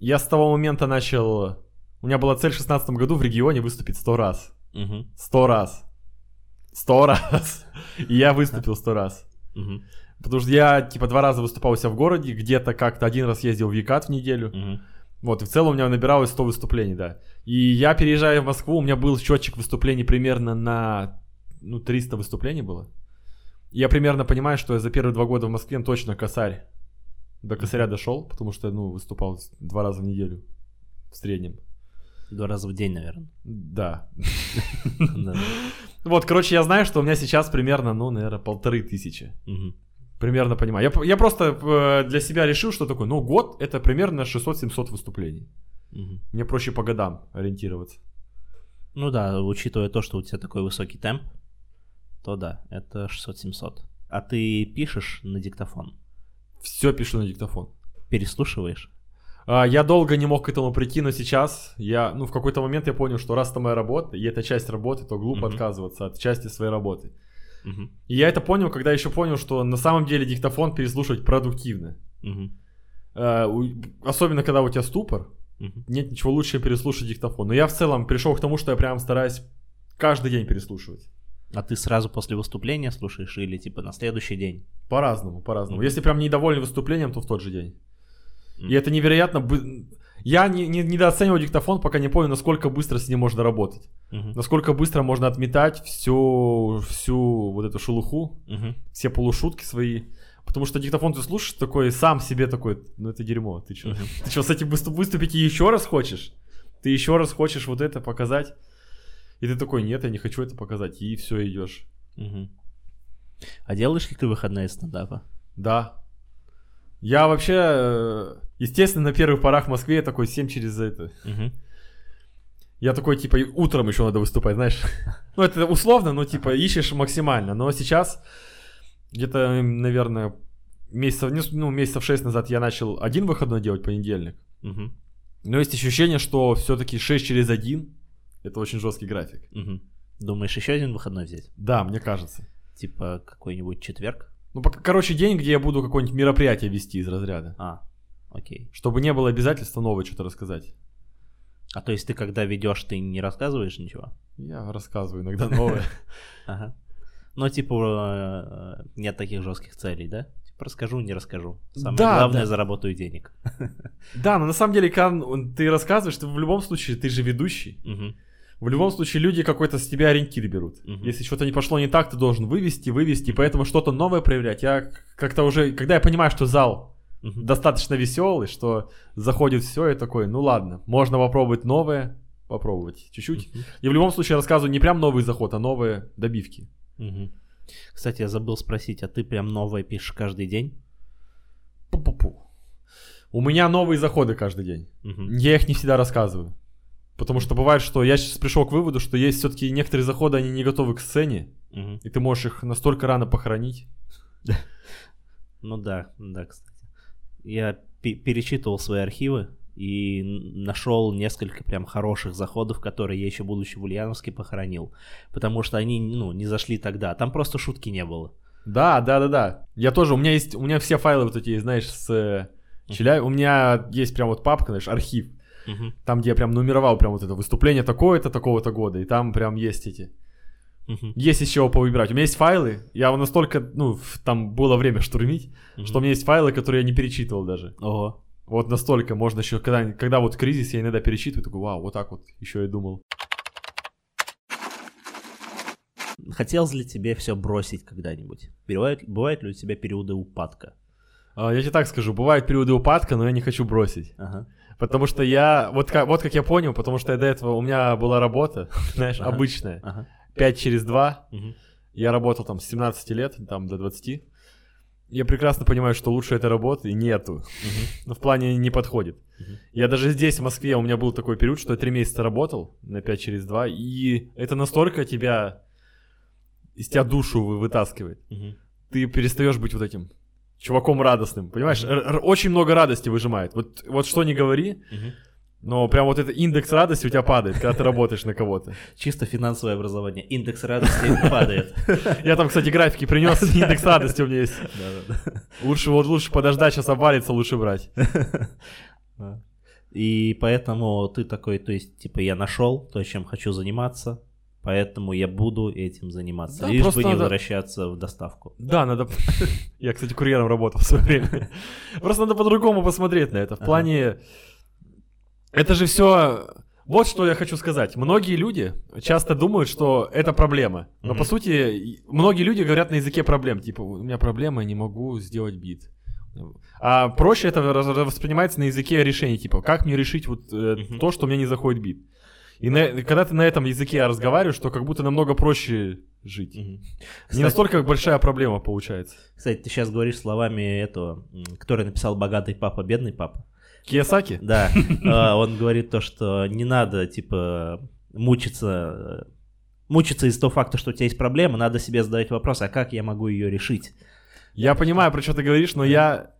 Я с того момента начал... У меня была цель в 16 году в регионе выступить 100 раз. Мгм. 100 раз. 100 раз. И я выступил 100 раз. Потому что я, типа, два раза выступал у себя в городе, где-то как-то один раз ездил в Екат в неделю. Вот, и в целом у меня набиралось 100 выступлений, да. И я, переезжая в Москву, у меня был счетчик выступлений примерно на, ну, 300 выступлений было. Я примерно понимаю, что я за первые два года в Москве точно косарь. До косаря дошел, потому что, ну, выступал два раза в неделю в среднем. Два раза в день, наверное. Да. Вот, короче, я знаю, что у меня сейчас примерно, ну, наверное, полторы тысячи. Примерно понимаю. Я, просто э, для себя решил, что такое, ну, год это примерно 600-700 выступлений. Мне проще по годам ориентироваться. Ну да, учитывая то, что у тебя такой высокий темп, то да, это 600-700. А ты пишешь на диктофон? Все пишу на диктофон. Переслушиваешь? А, я долго не мог к этому прийти, но сейчас я, ну, в какой-то момент я понял, что раз это моя работа, и это часть работы, то глупо Мгм. отказываться от части своей работы. Мгм. И я это понял, когда еще понял, что на самом деле диктофон переслушивать продуктивно. У- особенно когда у тебя ступор, Мгм. нет ничего лучше, чем переслушать диктофон. Но я в целом пришел к тому, что я прям стараюсь каждый день переслушивать. А ты сразу после выступления слушаешь или типа на следующий день? По-разному, по-разному. Мгм. Если прям недоволен выступлением, то в тот же день. И это невероятно... бы- Я не, не- недооценивал диктофон, пока не понял, насколько быстро с ним можно работать. Мгм. Насколько быстро можно отметать всю, всю вот эту шелуху, Мгм. все полушутки свои. Потому что диктофон ты слушаешь такой, сам себе такой, ну это дерьмо, ты что? Мгм. Ты что, с этим выступ- выступить и еще раз хочешь? Ты еще раз хочешь вот это показать? И ты такой, нет, я не хочу это показать. И все, идешь. Мгм. А делаешь ли ты выходные стендапа? Да. Я вообще, э, естественно, на первых порах в Москве я такой 7 через это. Мгм. Я такой, типа, утром еще надо выступать, знаешь. Ну, это условно, но, типа, ищешь максимально. Но сейчас, где-то, м, наверное, месяцев, ну, месяцев 6 назад я начал один выходной делать, понедельник. Мгм. Но есть ощущение, что все-таки 6 через 1 это очень жесткий график. Мгм. Думаешь, еще один выходной взять? Да, мне кажется. Типа какой-нибудь четверг? Ну, пока- короче, день, где я буду какое-нибудь мероприятие вести из разряда. А, окей. Чтобы не было обязательства новое что-то рассказать. А то есть ты когда ведешь, ты не рассказываешь ничего? Я рассказываю иногда новое. Ага. Ну, типа, э, нет таких жестких целей, да? Типа, расскажу, не расскажу. Самое Да, главное, да. заработаю денег. Да, но на самом деле, когда ты рассказываешь, ты в любом случае, ты же ведущий. Мгм. В любом случае, люди какой-то с тебя ориентир берут. Мгм. Если что-то не пошло не так, ты должен вывести, вывести, поэтому что-то новое проявлять. Я как-то уже, когда я понимаю, что зал Мгм. достаточно веселый, что заходит все, и такой, ну ладно, можно попробовать новое, попробовать чуть-чуть. Мгм. И в любом случае рассказываю не прям новый заход, а новые добивки. Мгм. Кстати, я забыл спросить, а ты прям новое пишешь каждый день? Пу-пу-пу. У меня новые заходы каждый день. Мгм. Я их не всегда рассказываю. Потому что бывает, что я сейчас пришел к выводу, что есть все-таки некоторые заходы, они не готовы к сцене, Мгм. и ты можешь их настолько рано похоронить. Ну да, да, кстати. Я перечитывал свои архивы и нашел несколько прям хороших заходов, которые я еще будучи в Ульяновске похоронил, потому что они, ну, не зашли тогда, там просто шутки не было. Да, да, да, да. Я тоже, у меня есть, у меня все файлы вот эти, знаешь, с э, Челя... У меня есть прям вот папка, знаешь, архив, uh там, где я прям нумеровал прям вот это выступление такое-то, такого-то года, и там прям есть эти Uh-huh. Есть из чего повыбирать. У меня есть файлы, я настолько, ну, там было время штурмить, uh-huh. что у меня есть файлы, которые я не перечитывал даже. Ого. Вот настолько можно еще, когда, когда вот кризис, я иногда перечитываю, такой, вау, вот так вот еще и думал. Хотелось ли тебе все бросить когда-нибудь? Бывают, бывают ли у тебя периоды упадка? А, я тебе так скажу, бывают периоды упадка, но я не хочу бросить. Ага. Потому что я, вот как, вот как я понял, потому что я до этого, у меня была работа, знаешь, ага. обычная. Ага. 5 через 2. Угу. Я работал там с 17 лет, там до 20. Я прекрасно понимаю, что лучше этой работы нету. Угу. Но в плане не подходит. Угу. Я даже здесь, в Москве, у меня был такой период, что я 3 месяца работал на 5 через 2. И это настолько тебя из тебя душу вытаскивает. Угу. Ты перестаешь быть вот этим чуваком радостным. Понимаешь, mm очень много радости выжимает. Вот, вот что не говори, mm но прям вот этот индекс радости у тебя падает, когда ты работаешь на кого-то. Чисто финансовое образование. Индекс радости падает. Я там, кстати, графики принес, индекс радости у меня есть. Лучше вот лучше подождать, сейчас обвалится, лучше брать. И поэтому ты такой, то есть, типа, я нашел то, чем хочу заниматься, Поэтому я буду этим заниматься. Да, лишь бы не надо... возвращаться в доставку. Да, надо... Я, кстати, курьером работал в свое время. Просто надо по-другому посмотреть на это. В плане... Это же все... Вот что я хочу сказать. Многие люди часто думают, что это проблема. Но mm-hmm. по сути, многие люди говорят на языке проблем. Типа, у меня проблема, я не могу сделать бит. А проще это воспринимается на языке решений. Типа, как мне решить вот э, mm-hmm. то, что меня не заходит бит. И на, когда ты на этом языке разговариваешь, то как будто намного проще жить. Угу. Кстати, Не настолько большая проблема получается. Кстати, ты сейчас говоришь словами этого, который написал «богатый папа, бедный папа». Киясаки? Да. А, он говорит то, что не надо, типа, мучиться мучиться из того факта, что у тебя есть проблема, надо себе задать вопрос, а как я могу ее решить? Я понимаю, про что ты говоришь, но я,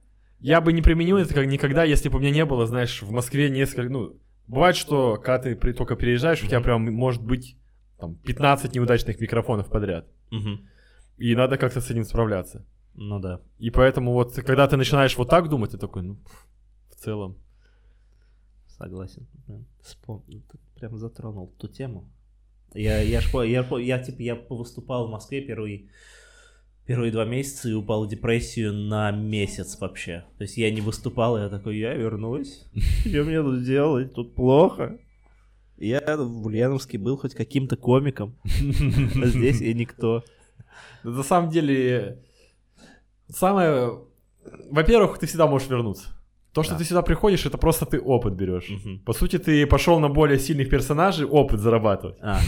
я бы не применил это как никогда, если бы у меня не было, знаешь, в Москве несколько, ну, Бывает, что когда ты при, только переезжаешь, у тебя прям может быть там, 15 неудачных микрофонов подряд. И надо как-то с этим справляться. Ну да. И поэтому вот, когда ты начинаешь вот так думать, ты такой, ну, в целом. Согласен. Прям затронул ту тему. Я, я, я, я, я, типа, я выступал в Москве первый первые два месяца и упал в депрессию на месяц вообще. То есть я не выступал, я такой, я вернусь. Что мне тут делать? Тут плохо. Я в Ульяновске был хоть каким-то комиком. А здесь я никто. На самом деле, самое... Во-первых, ты всегда можешь вернуться. То, что да. ты сюда приходишь, это просто ты опыт берешь. Угу. По сути, ты пошел на более сильных персонажей опыт зарабатывать. А.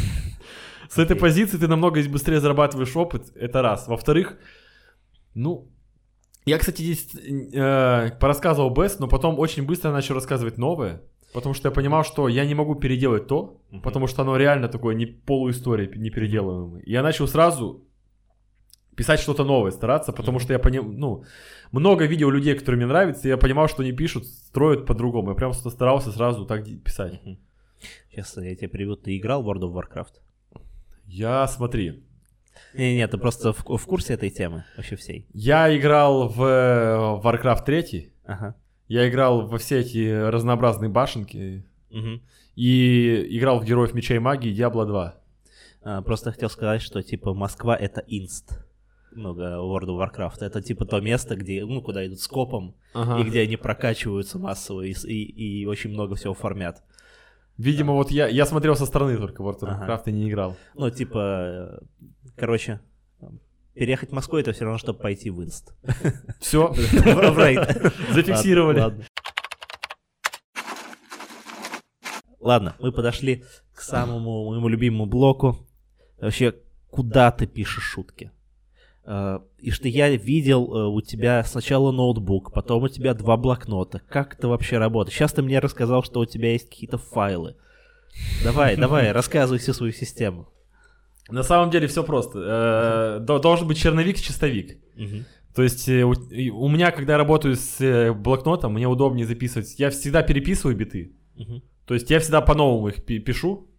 С этой позиции ты намного быстрее зарабатываешь опыт, это раз. Во-вторых, ну, я, кстати, здесь э, порассказывал Бест, но потом очень быстро начал рассказывать новое, потому что я понимал, что я не могу переделать то, uh-huh. потому что оно реально такое не полуистория, не переделываемое. Я начал сразу писать что-то новое, стараться, потому что я понимаю, ну, много видео людей, которые мне нравятся, и я понимал, что они пишут, строят по-другому. Я прям старался сразу так писать. Сейчас я тебе приведу, ты играл в World of Warcraft? Я, смотри. Не-не, ты просто в, в курсе этой темы вообще всей? Я играл в Warcraft 3. Ага. Я играл во все эти разнообразные башенки. Угу. И играл в Героев Меча и Магии Diablo 2. А, просто хотел сказать, что типа Москва это инст. Ну, World of Warcraft. Это типа то место, где, ну, куда идут скопом, ага. и где они прокачиваются массово и, и, и очень много всего формят. Видимо, вот я, я смотрел со стороны только World of Warcraft ага. и не играл. Ну, типа, короче, переехать в Москву это все равно, чтобы пойти в инст. Все, зафиксировали. Ладно, мы подошли к самому моему любимому блоку. Вообще, куда ты пишешь шутки? Э, и что я видел э, у тебя сначала ноутбук, потом у тебя два блокнота. Как это вообще работает? Сейчас ты мне рассказал, что у тебя есть какие-то файлы. Давай, давай, рассказывай всю свою систему. На самом деле все просто. Э, должен быть черновик и чистовик. То есть у, меня, когда я работаю с блокнотом, мне удобнее записывать. Я всегда переписываю биты. То есть я всегда по-новому их пи- пишу.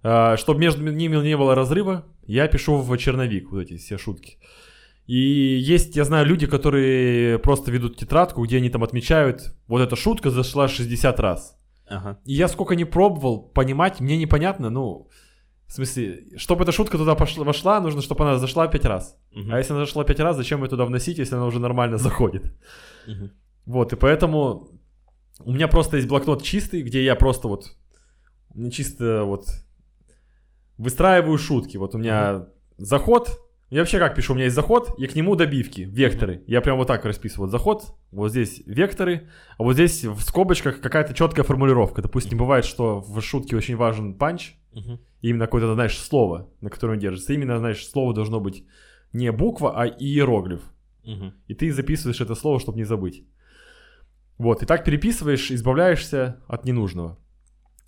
Чтобы между ними не было разрыва, я пишу в черновик вот эти все шутки. И есть, я знаю, люди, которые просто ведут тетрадку, где они там отмечают, вот эта шутка зашла 60 раз. Ага. И я сколько не пробовал понимать, мне непонятно, ну, в смысле, чтобы эта шутка туда пошла, вошла, нужно, чтобы она зашла 5 раз. Мгм. А если она зашла 5 раз, зачем ее туда вносить, если она уже нормально заходит? Мгм. Вот, и поэтому у меня просто есть блокнот чистый, где я просто вот, не чисто вот выстраиваю шутки. Вот у меня заход, я вообще как пишу, у меня есть заход, и к нему добивки, векторы. Я прям вот так расписываю. Вот заход, вот здесь векторы, а вот здесь в скобочках какая-то четкая формулировка. Допустим, бывает, что в шутке очень важен панч, и именно какое-то, знаешь, слово, на котором он держится. Именно, знаешь, слово должно быть не буква, а иероглиф. И ты записываешь это слово, чтобы не забыть. Вот, и так переписываешь, избавляешься от ненужного.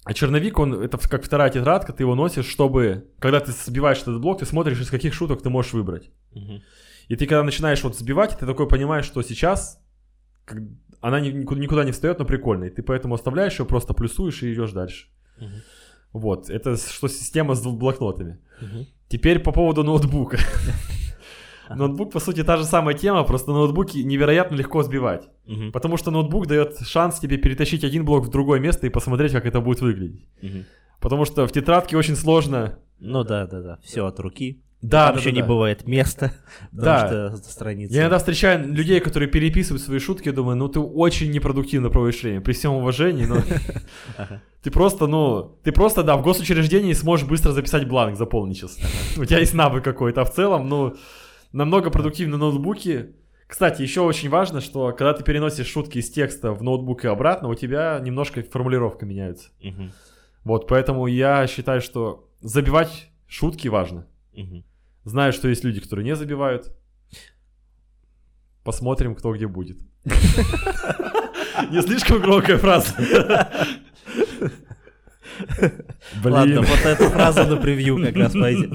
А черновик, он, это как вторая тетрадка, ты его носишь, чтобы, когда ты сбиваешь этот блок, ты смотришь, из каких шуток ты можешь выбрать. Мгм. И ты когда начинаешь вот сбивать, ты такой понимаешь, что сейчас как- она ни- никуда, никуда не встает, но прикольно. И ты поэтому оставляешь ее, просто плюсуешь и идешь дальше. Мгм. Вот, это что система с блокнотами. Мгм. Теперь по поводу ноутбука. Ноутбук, по сути, та же самая тема, просто ноутбуки невероятно легко сбивать. Мгм. Потому что ноутбук дает шанс тебе перетащить один блок в другое место и посмотреть, как это будет выглядеть. Мгм. Потому что в тетрадке очень сложно. Ну да, да, да. Все от руки. Да, Там да, еще да, не да. бывает места, Да. потому что страница. Я иногда встречаю людей, которые переписывают свои шутки, я думаю, ну ты очень непродуктивно проводишь время, при всем уважении, но ты просто, ну, ты просто, да, в госучреждении сможешь быстро записать бланк, заполнить сейчас. У тебя есть навык какой-то, а в целом, ну, намного продуктивнее ноутбуки. Кстати, еще очень важно, что когда ты переносишь шутки из текста в ноутбук и обратно, у тебя немножко формулировка меняется. Мгм. Вот, поэтому я считаю, что забивать шутки важно. Мгм. Знаю, что есть люди, которые не забивают. Посмотрим, кто где будет. Не слишком громкая фраза. Ладно, Блин. вот эта фраза на превью как раз пойдет.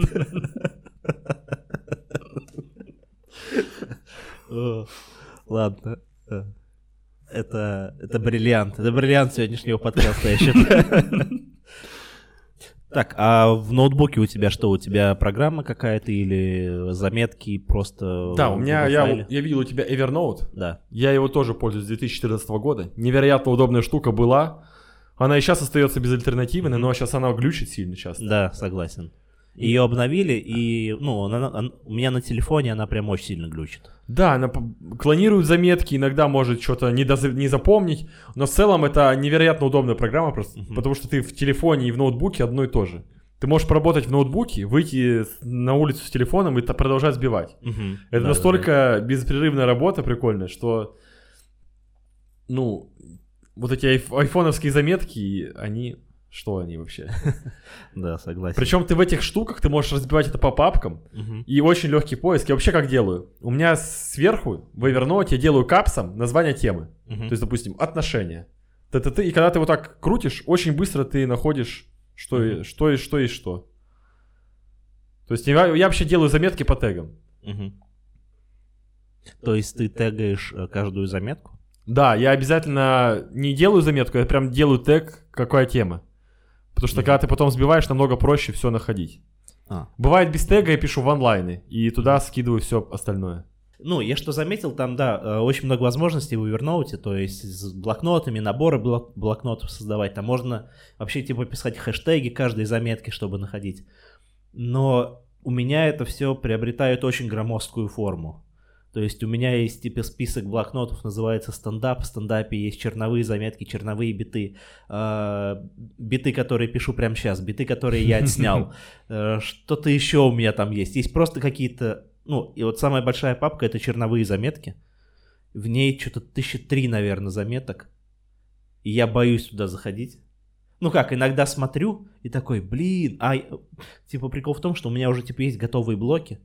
Ладно. Э, Это, это бриллиант. Это бриллиант сегодняшнего подкаста, я считаю. Так, а в ноутбуке у тебя что? У тебя программа какая-то или заметки просто? Да, у меня, я, я видел у тебя Evernote. Да. Я его тоже пользуюсь с 2014 года. Невероятно удобная штука была. Она и сейчас остается безальтернативной, но сейчас она глючит сильно часто. Да, согласен. Ее обновили, и, ну, она- она- у меня на телефоне она прям очень сильно глючит. Да, она клонирует заметки, иногда может что-то не, доз- не запомнить, но в целом это невероятно удобная программа, просто, Мгм. потому что ты в телефоне и в ноутбуке одно и то же. Ты можешь поработать в ноутбуке, выйти на улицу с телефоном и продолжать сбивать. Мгм. Это Да, настолько беспрерывная работа прикольная, что, ну, вот эти айф- айфоновские заметки, они, что они вообще? Да, согласен. Причем ты в этих штуках, ты можешь разбивать это по папкам, и очень легкий поиск. Я вообще как делаю? У меня сверху в Evernote я делаю капсом название темы. То есть, допустим, отношения. Т-т-т. И когда ты вот так крутишь, очень быстро ты находишь, что, и- что, и что и что. То есть я, я вообще делаю заметки по тегам. То есть ты тегаешь э, каждую заметку? Да, я обязательно не делаю заметку, я прям делаю тег, какая тема. Потому что когда ты потом сбиваешь, намного проще все находить. А. Бывает без тега я пишу ванлайны, и туда скидываю все остальное. Ну, я что заметил, там, да, э, очень много возможностей в Evernote, то есть с блокнотами, наборы блок- блокнотов создавать. Там можно вообще типа писать хэштеги каждой заметки, чтобы находить. Но у меня это все приобретает очень громоздкую форму. То есть у меня есть типа список блокнотов, называется стендап. В стендапе есть черновые заметки, черновые биты. э, биты, которые пишу прямо сейчас, биты, которые я отснял. Э, Что-то еще у меня там есть. Есть просто какие-то... Ну, и вот самая большая папка — это черновые заметки. В ней что-то тысячи три, наверное, заметок. И я боюсь туда заходить. Ну как, иногда смотрю и такой, блин, а... Типа прикол в том, что у меня уже типа есть готовые блоки.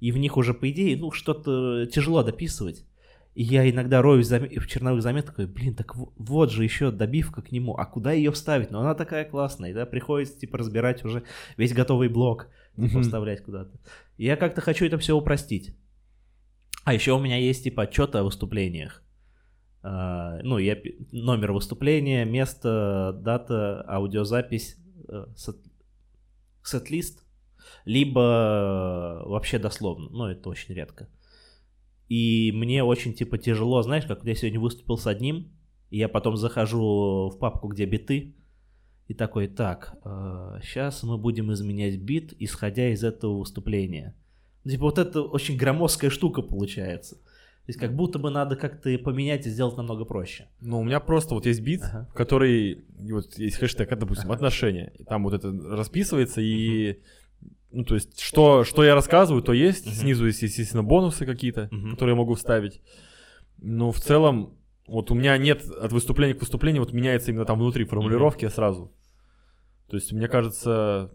И в них уже, по идее, ну, что-то тяжело дописывать. И я иногда роюсь в заме- в черновых заметках, такой, блин, так вот же еще добивка к нему, а куда ее вставить? Ну, она такая классная, и да, приходится, типа, разбирать уже весь готовый блок, типа, Мгм. вставлять куда-то. И я как-то хочу это все упростить. А еще у меня есть типа отчеты о выступлениях. А, ну, я номер выступления, место, дата, аудиозапись, э, сет-лист, либо вообще дословно. Ну, это очень редко. И мне очень типа тяжело, знаешь, как я сегодня выступил с одним, и я потом захожу в папку, где биты, и такой, так, э, сейчас мы будем изменять бит, исходя из этого выступления. Ну, типа вот это очень громоздкая штука получается. То есть как будто бы надо как-то поменять и сделать намного проще. Ну, у меня просто вот есть бит, ага. который, вот есть хэштег, допустим, ага. отношения. И там вот это расписывается, и, ну, то есть, что, что я рассказываю, то есть. Ага. Снизу есть, естественно, бонусы какие-то, ага. которые я могу вставить. Но в целом, вот у меня нет от выступления к выступлению, вот меняется именно там внутри формулировки ага. сразу. То есть, мне кажется,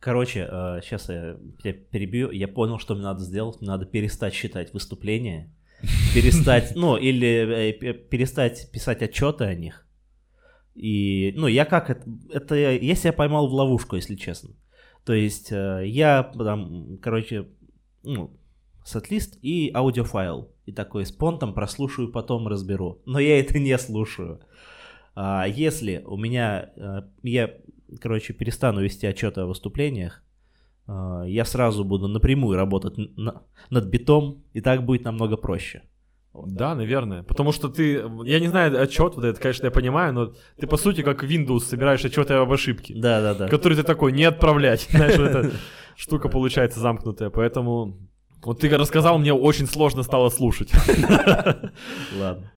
Короче, сейчас э, я перебью. Я понял, что мне надо сделать. Мне надо перестать считать выступления, перестать, ну, или э, перестать писать отчеты о них. И, ну, я как это, это я себя поймал в ловушку, если честно. То есть э, я там, короче, ну, сетлист и аудиофайл. И такой с понтом прослушаю, потом разберу. Но я это не слушаю. А если у меня, я короче, перестану вести отчеты о выступлениях, а, я сразу буду напрямую работать на, над битом, и так будет намного проще. Да, наверное. Потому что ты, я не знаю, отчет, вот это, конечно, я понимаю, но ты по сути как Windows собираешь отчеты об ошибке. Да, да, да. Который ты такой, не отправлять. Знаешь, эта штука получается замкнутая. Поэтому вот ты рассказал, мне очень сложно стало слушать. Ладно.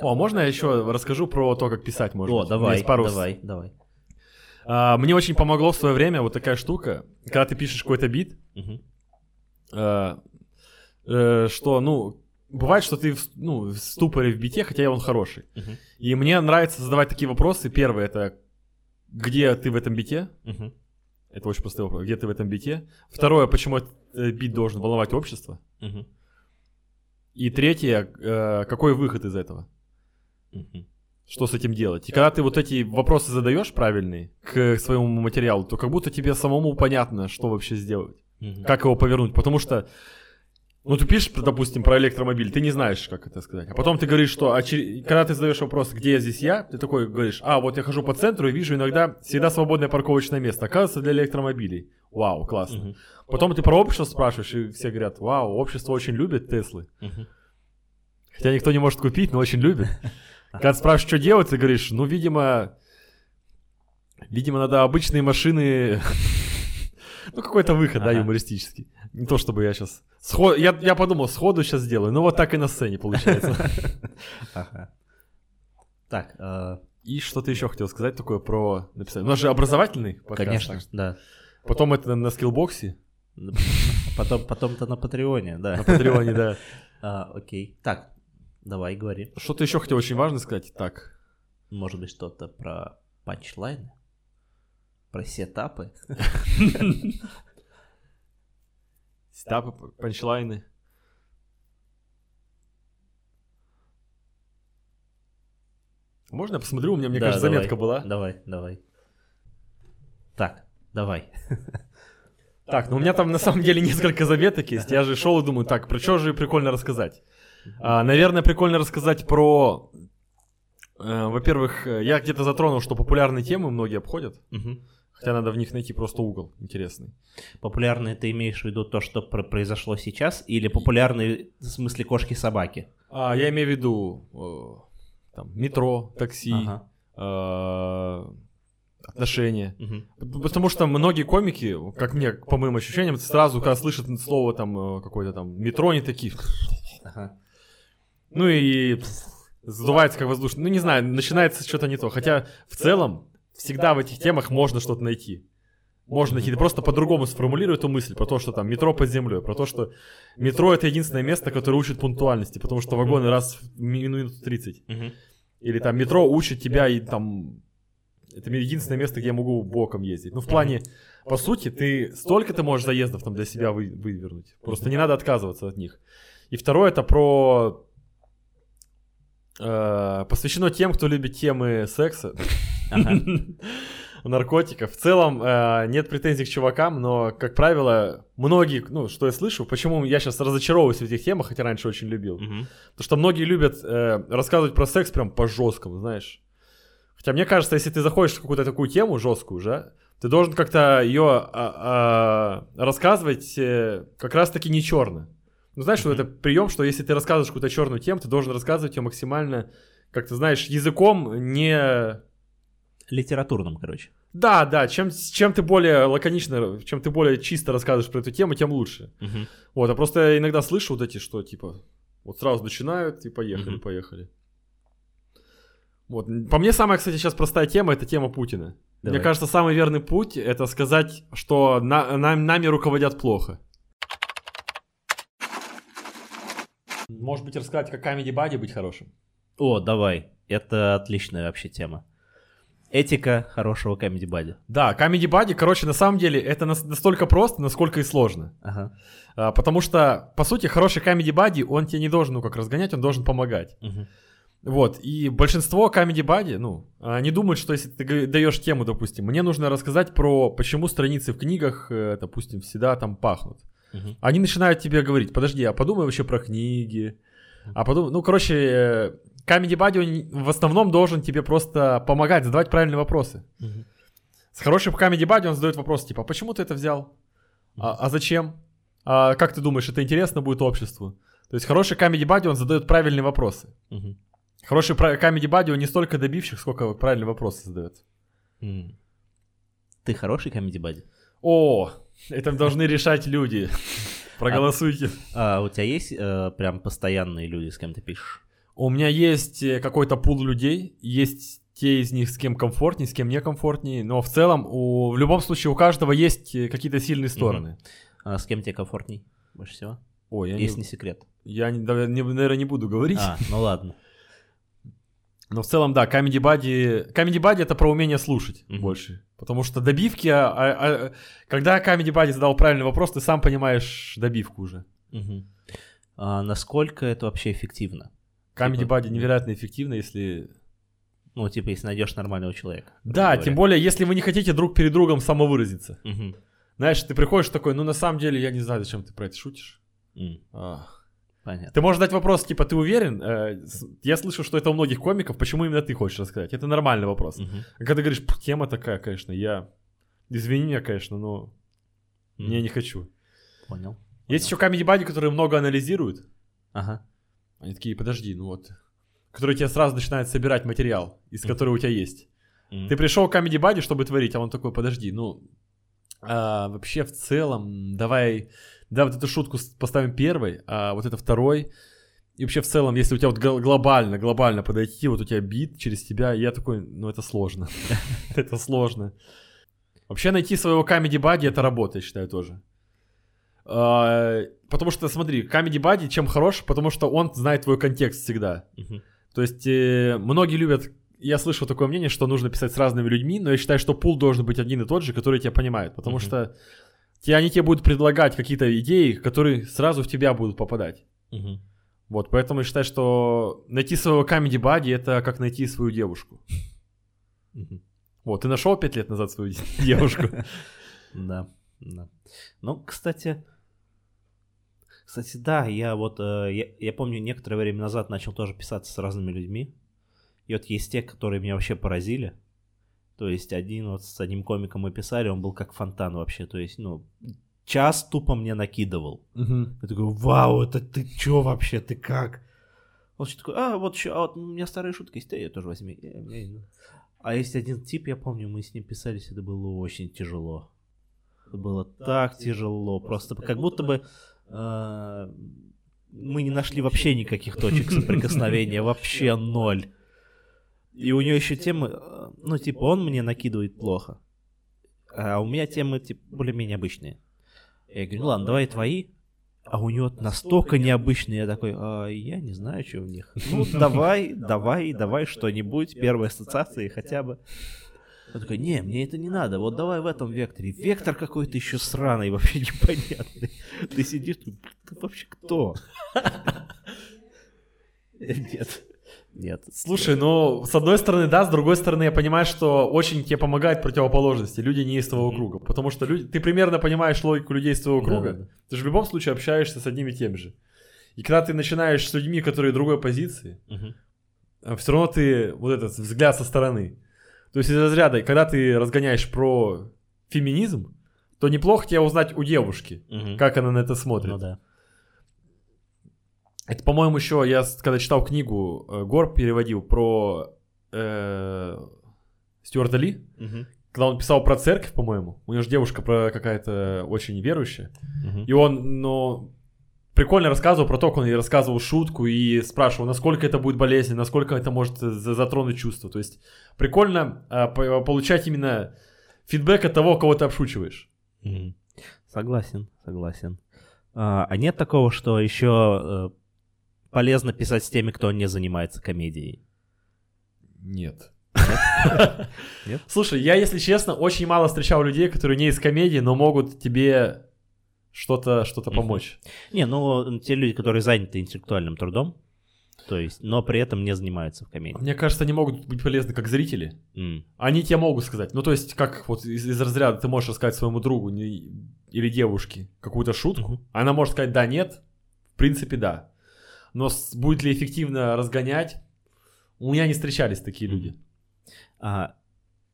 О, можно я еще расскажу про то, как писать можно? О, давай, давай, давай. А, мне очень помогло в свое время вот такая штука, когда ты пишешь какой-то бит, угу. А, что, ну, бывает, что ты в, ну, в ступоре в бите, хотя он хороший. Угу. И мне нравится задавать такие вопросы. Первый это где ты в этом бите? Угу. Это очень простой вопрос. Где ты в этом бите? Второе, почему этот э, бит должен волновать общество? Угу. И третье, э, какой выход из этого? Что с этим делать? И когда ты вот эти вопросы задаешь правильные к своему материалу, то как будто тебе самому понятно, что вообще сделать. Как его повернуть. Потому что ну, ты пишешь, допустим, про электромобиль, ты не знаешь, как это сказать. А потом ты говоришь, что... А чер... Когда ты задаешь вопрос, где я здесь я, ты такой говоришь, а, вот я хожу по центру и вижу иногда всегда свободное парковочное место. Оказывается, для электромобилей. Вау, классно. Угу. Потом ты про общество спрашиваешь, и все говорят, вау, общество очень любит Теслы. Угу. Хотя никто не может купить, но очень любит. Когда спрашиваешь, что делать, ты говоришь, ну, видимо, видимо, надо обычные машины... Ну, какой-то выход, да, юмористический. Не то, чтобы я сейчас... Сход... Я, я подумал, сходу сейчас сделаю. Ну, вот так и на сцене получается. Ага. Так, э, и что ты еще хотел сказать такое про написание? У нас же образовательный подкаст. Конечно, да. Потом это на скиллбоксе. Потом, потом-то на Патреоне, да. На Патреоне, да. А, окей. Так, Давай, говори. Что-то еще хотел очень важно сказать. Так. Может быть, что-то про панчлайны? Про сетапы? Сетапы, панчлайны. Можно я посмотрю? У меня, мне да, кажется, давай, заметка была. Давай, давай. Так, давай. Так, ну у меня там на самом деле несколько заметок есть. Я же шел и думаю, так, про что же прикольно рассказать. А, наверное, прикольно рассказать про... Э, во-первых, я где-то затронул, что популярные темы многие обходят. Угу. Хотя надо в них найти просто угол интересный. Популярные ты имеешь в виду то, что произошло сейчас, или популярные в смысле кошки-собаки? А, я имею в виду э, там, метро, такси, ага. э, отношения. Угу. Потому что многие комики, как мне, по моим ощущениям, сразу, когда слышат слово там э, какое-то там метро, они такие. Ага. Ну и задувается как воздушно. Ну не знаю, начинается что-то не то. Хотя в целом всегда в этих темах можно что-то найти. Можно найти, просто по-другому сформулируй эту мысль про то, что там метро под землей, про то, что метро это единственное место, которое учит пунктуальности, потому что вагоны раз в минуту 30. Или там метро учит тебя и там... Это единственное место, где я могу боком ездить. Ну, в плане, по сути, ты столько ты можешь заездов там для себя вы, вывернуть. Просто не надо отказываться от них. И второе, это про Э, посвящено тем, кто любит темы секса. наркотиков. В целом э, нет претензий к чувакам, но, как правило, многие, ну, что я слышу, почему я сейчас разочаровываюсь в этих темах, хотя раньше очень любил. Мгм. Потому что многие любят э, рассказывать про секс прям по жесткому, знаешь. Хотя мне кажется, если ты заходишь в какую-то такую тему жесткую уже, ты должен как-то ее рассказывать э, как раз-таки не черно. Ну, знаешь, что Мгм. это прием, что если ты рассказываешь какую-то черную тему, ты должен рассказывать ее максимально, как ты знаешь, языком не... Литературным, короче. Да, да, чем, чем ты более лаконично, чем ты более чисто рассказываешь про эту тему, тем лучше. Мгм. Вот, а просто иногда слышу вот эти, что типа, вот сразу начинают и поехали, Мгм. поехали. Вот, по мне самая, кстати, сейчас простая тема, это тема Путина. Давай. Мне кажется, самый верный путь это сказать, что на- нам- нами руководят плохо. Может быть, рассказать, как Comedy Buddy быть хорошим? О, давай. Это отличная вообще тема. Этика хорошего комедий бади. Да, Comedy Buddy, короче, на самом деле, это нас- настолько просто, насколько и сложно. Ага. А, потому что, по сути, хороший Comedy Buddy, он тебе не должен, ну, как разгонять, он должен помогать. Мгм. Вот, и большинство Comedy Buddy, ну, они думают, что если ты даешь тему, допустим, мне нужно рассказать про почему страницы в книгах, э, допустим, всегда там пахнут. Мгм. Они начинают тебе говорить, подожди, а подумай вообще про книги. А подумай, ну, короче, э, Comedy Buddy, в основном должен тебе просто помогать, задавать правильные вопросы. С хорошим Comedy Buddy он задает вопрос, типа, а почему ты это взял? А, а зачем? А как ты думаешь, это интересно будет обществу? То есть хороший Comedy Buddy, он задает правильные вопросы. Хороший Comedy Buddy, он не столько добивших, сколько правильные вопросы задает. Ты хороший комедий бади? О, это должны решать люди. Проголосуйте. А у тебя есть э, прям постоянные люди, с кем ты пишешь? У меня есть э, какой-то пул людей, есть те из них, с кем комфортнее, с кем не комфортнее, но в целом, у, в любом случае, у каждого есть э, какие-то сильные стороны. А с кем тебе комфортней больше всего? Ой, я, Если не, не секрет. я не- наверное, не буду говорить. А, ну ладно. Но в целом, да, Comedy Buddy... Comedy Buddy это про умение слушать Мгм. больше. Потому что добивки... а- а- а- когда Comedy Buddy задал правильный вопрос, ты сам понимаешь добивку уже. Мгм. А насколько это вообще эффективно? Comedy Типа, Buddy невероятно эффективно, если... Ну, типа, если найдешь нормального человека. Да, говоря. тем более, если вы не хотите друг перед другом самовыразиться. Мгм. Знаешь, ты приходишь такой, ну на самом деле я не знаю, зачем ты про это шутишь. А. Понятно. Ты можешь задать вопрос, типа, ты уверен? Э, Я слышу, что это у многих комиков, почему именно ты хочешь рассказать? Это нормальный вопрос. Мгм. А когда говоришь, «Пф, тема такая, конечно, я... Извини меня, конечно, но М, я не хочу. Понял. Есть еще comedy buddy, которые много анализируют. Ага. Они такие, подожди, ну вот. Которые тебе сразу начинают собирать материал, из Мгм. которого у тебя есть. М. Ты пришел к comedy buddy, чтобы творить, а он такой, подожди, ну... а, вообще, в целом, давай... Да, вот эту шутку поставим первой, а вот это второй. И вообще, в целом, если у тебя вот гл- глобально, глобально подойти, вот у тебя бит через тебя, я такой, ну это сложно. Это сложно. Вообще, найти своего comedy buddy это работа, я считаю, тоже. А, Потому что, смотри, comedy buddy чем хорош? Потому что он знает твой контекст всегда. Мгм. То есть э, многие любят, я слышал такое мнение, что нужно писать с разными людьми, но я считаю, что пул должен быть один и тот же, который тебя понимает, потому Мгм. что те, они тебе будут предлагать какие-то идеи, которые сразу в тебя будут попадать. Мгм. Вот, поэтому я считаю, что найти своего comedy buddy это как найти свою девушку. Мгм. Вот, ты нашел пять лет назад свою девушку. Да, да. Ну, кстати, кстати, да, я вот, э, я, я помню, некоторое время назад начал тоже писаться с разными людьми. И вот есть те, которые меня вообще поразили. То есть один вот с одним комиком мы писали, он был как фонтан вообще. То есть, ну, час тупо мне накидывал. Мгм. Я такой, вау, это ты чё вообще, ты как? Он такой, а, вот еще, а вот у меня старые шутки есть, ты ее тоже возьми. Я- я- А есть один тип, я помню, мы с ним писались, это было очень тяжело. Это было так тяжело, просто как будто бы мы не нашли вообще никаких точек соприкосновения, вообще ноль. И у него еще темы, э, ну, типа, он мне накидывает плохо, а у меня темы, типа, более-менее обычные. Я говорю, ну ладно, давай твои. А у него настолько необычные, я такой, «А, я не знаю, что в них. Ну, давай, давай, давай что-нибудь, первые ассоциации хотя бы. Он такой, не, мне это не надо, вот давай в этом векторе. Вектор какой-то еще сраный, вообще непонятный. Ты сидишь, ты, ты вообще кто? Нет. Нет. Слушай, ну, с одной стороны, да, с другой стороны, я понимаю, что очень тебе помогает противоположности, люди не из твоего круга. Потому что люди, ты примерно понимаешь логику людей из твоего круга. Да-да-да. Ты же в любом случае общаешься с одним и тем же. И когда ты начинаешь с людьми, которые другой позиции, Мгм. все равно ты вот этот взгляд со стороны. То есть из разряда, когда ты разгоняешь про феминизм, то неплохо тебе узнать у девушки, Мгм. как она на это смотрит. Ну да. Это, по-моему, еще я когда читал книгу, э, Гор переводил про э, Стюарта Ли, Мгм. когда он писал про церковь, по-моему. У него же девушка про какая-то очень верующая. Мгм. И он, ну, прикольно рассказывал про то, как он ей рассказывал шутку и спрашивал, насколько это будет болезненно, насколько это может э, за- затронуть чувство. То есть прикольно а, по- получать именно фидбэк от того, кого ты обшучиваешь. Мгм. Согласен, согласен. А, а нет такого, что еще э, полезно писать с теми, кто не занимается комедией? Нет. Нет? Слушай, я, если честно, очень мало встречал людей, которые не из комедии, но могут тебе что-то что Мгм. помочь. Не, ну те люди, которые заняты интеллектуальным трудом, то есть, но при этом не занимаются в комедии. Мне кажется, они могут быть полезны как зрители. М. Они тебе могут сказать. Ну, то есть, как вот из, из разряда ты можешь рассказать своему другу не- или девушке какую-то шутку. Мгм. Она может сказать да, нет. В принципе, да. Но с- будет ли эффективно разгонять? У меня не встречались такие люди. А,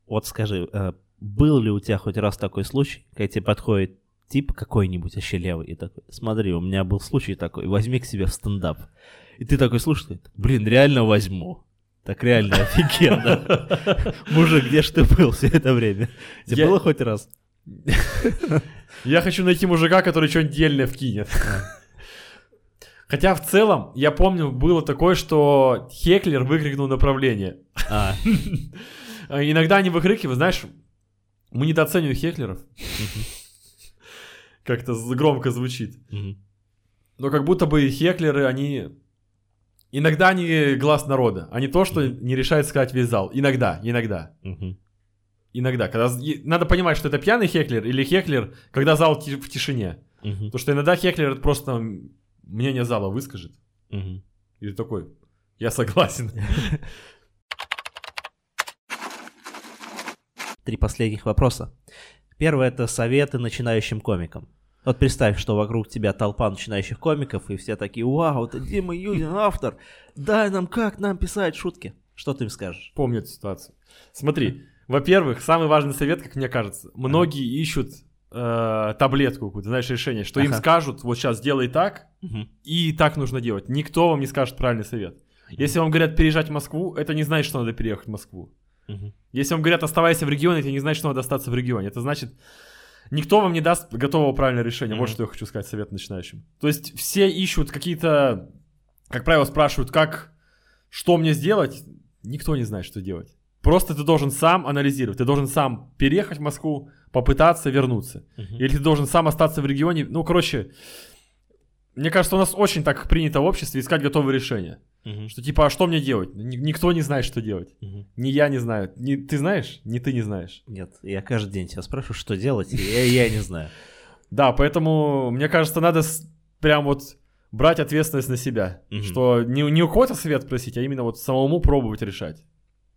вот скажи, э, был ли у тебя хоть раз такой случай, когда тебе подходит тип какой-нибудь вообще левый и такой, смотри, у меня был случай такой, возьми к себе в стендап. И ты такой такой, блин, реально возьму. Так реально офигенно. Мужик, где ж ты был все это время? Тебе было хоть раз? Я хочу найти мужика, который что-нибудь дельное вкинет. Хотя в целом, я помню, было такое, что Хеклер выкрикнул направление. А Иногда они выкрикивают, знаешь, мы недооцениваем Хеклеров. Как-то громко звучит. Но как будто бы Хеклеры, они... Иногда они глаз народа, а не то, что не решает сказать весь зал. Иногда, иногда. Иногда. Когда... Надо понимать, что это пьяный Хеклер или Хеклер, когда зал в тишине. Потому что иногда Хеклер просто мнение зала выскажет. Мгм. И ты такой, я согласен. Три последних вопроса. Первый это советы начинающим комикам. Вот представь, что вокруг тебя толпа начинающих комиков, и все такие, вау, это Дима Юдин, автор, дай нам как нам писать шутки. Что ты им скажешь? Помню эту ситуацию. Смотри, во-первых, самый важный совет, как мне кажется, многие ищут э, таблетку какую-то, знаешь, решение, что им Ага. скажут, вот сейчас делай так, Мгм. и так нужно делать. Никто вам не скажет правильный совет. Если вам говорят переезжать в Москву, это не значит, что надо переехать в Москву. Мгм. Если вам говорят оставайся в регионе, это не значит, что надо остаться в регионе. Это значит, никто вам не даст готового правильного решения. Вот Мгм. что я хочу сказать совет начинающим. То есть все ищут какие-то, как правило, спрашивают, как, что мне сделать. Никто не знает, что делать. Просто ты должен сам анализировать. Ты должен сам переехать в Москву, попытаться вернуться. Мгм. Или ты должен сам остаться в регионе. Ну, короче, мне кажется, у нас очень так принято в обществе искать готовые решения. Мгм. Что типа, а что мне делать? Ни- никто не знает, что делать. Мгм. Ни я не знаю. Ни ты знаешь, ни ты не знаешь. Нет, я каждый день тебя спрашиваю, что делать, и я, я не знаю. Да, поэтому, мне кажется, надо прям вот брать ответственность на себя. Мгм. Что не, не у кого-то совет просить, а именно вот самому пробовать решать.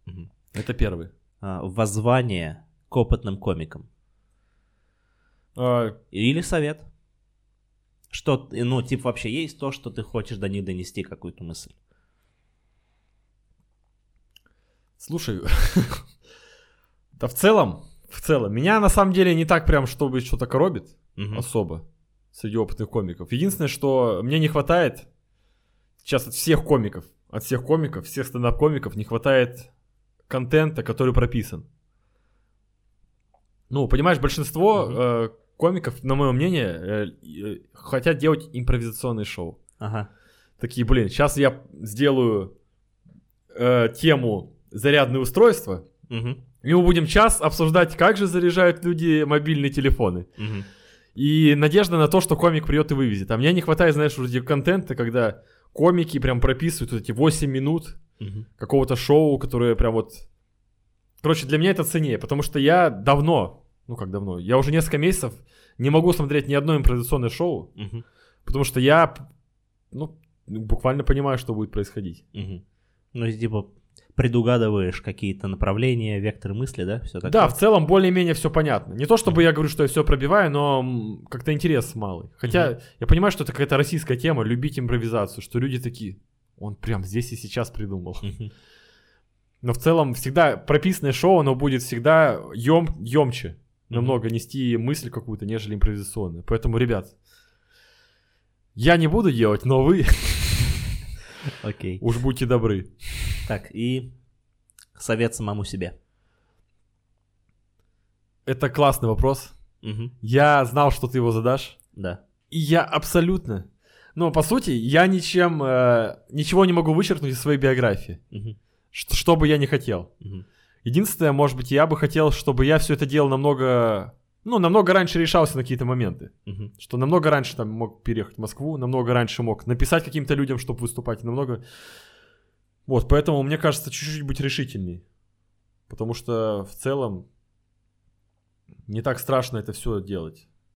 Мгм. Это первый. А, Воззвание к опытным комикам. А, Или совет. Что, ну, типа, вообще есть то, что ты хочешь до них донести какую-то мысль. слушай, да в целом, в целом, меня на самом деле не так прям, чтобы что-то коробит Мгм. особо среди опытных комиков. Единственное, что мне не хватает сейчас от всех комиков, от всех комиков, всех стендап-комиков не хватает контента, который прописан. Ну, понимаешь, большинство Мгм. э, комиков, на мое мнение, э, э, хотят делать импровизационные шоу. Ага. Такие, блин, сейчас я сделаю э, тему зарядные устройства, Мгм. и мы будем час обсуждать, как же заряжают люди мобильные телефоны. Мгм. И надежда на то, что комик придет и вывезет. А мне не хватает, знаешь, вроде контента, когда комики прям прописывают вот эти 8 минут Мгм. какого-то шоу, которое прям вот... Короче, для меня это ценнее, потому что я давно, ну как давно, я уже несколько месяцев не могу смотреть ни одно импровизационное шоу, Мгм. потому что я, ну, буквально понимаю, что будет происходить. Мгм. Ну, типа, предугадываешь какие-то направления, векторы мысли, да? Все такое? Да, в целом более-менее все понятно. Не то чтобы я говорю, что я все пробиваю, но как-то интерес малый. Хотя mm я понимаю, что это какая-то российская тема, любить импровизацию, что люди такие, он прям здесь и сейчас придумал. mm Но в целом всегда прописанное шоу, оно будет всегда ем, емче намного нести мысль какую-то, нежели импровизационную. Поэтому, ребят, я не буду делать, но вы... Окей. Уж будьте добры. Так, и совет самому себе. Это классный вопрос. Угу. Я знал, что ты его задашь. Да. И я абсолютно... Ну, по сути, я ничем... Э, ничего не могу вычеркнуть из своей биографии. Угу. Что, что бы я не хотел. Угу. Единственное, может быть, я бы хотел, чтобы я все это делал намного... Ну, намного раньше решался на какие-то моменты. Угу. Что намного раньше там мог переехать в Москву, намного раньше мог написать каким-то людям, чтобы выступать, намного... Вот, поэтому, мне кажется, чуть-чуть быть решительней. Потому что в целом не так страшно это все делать.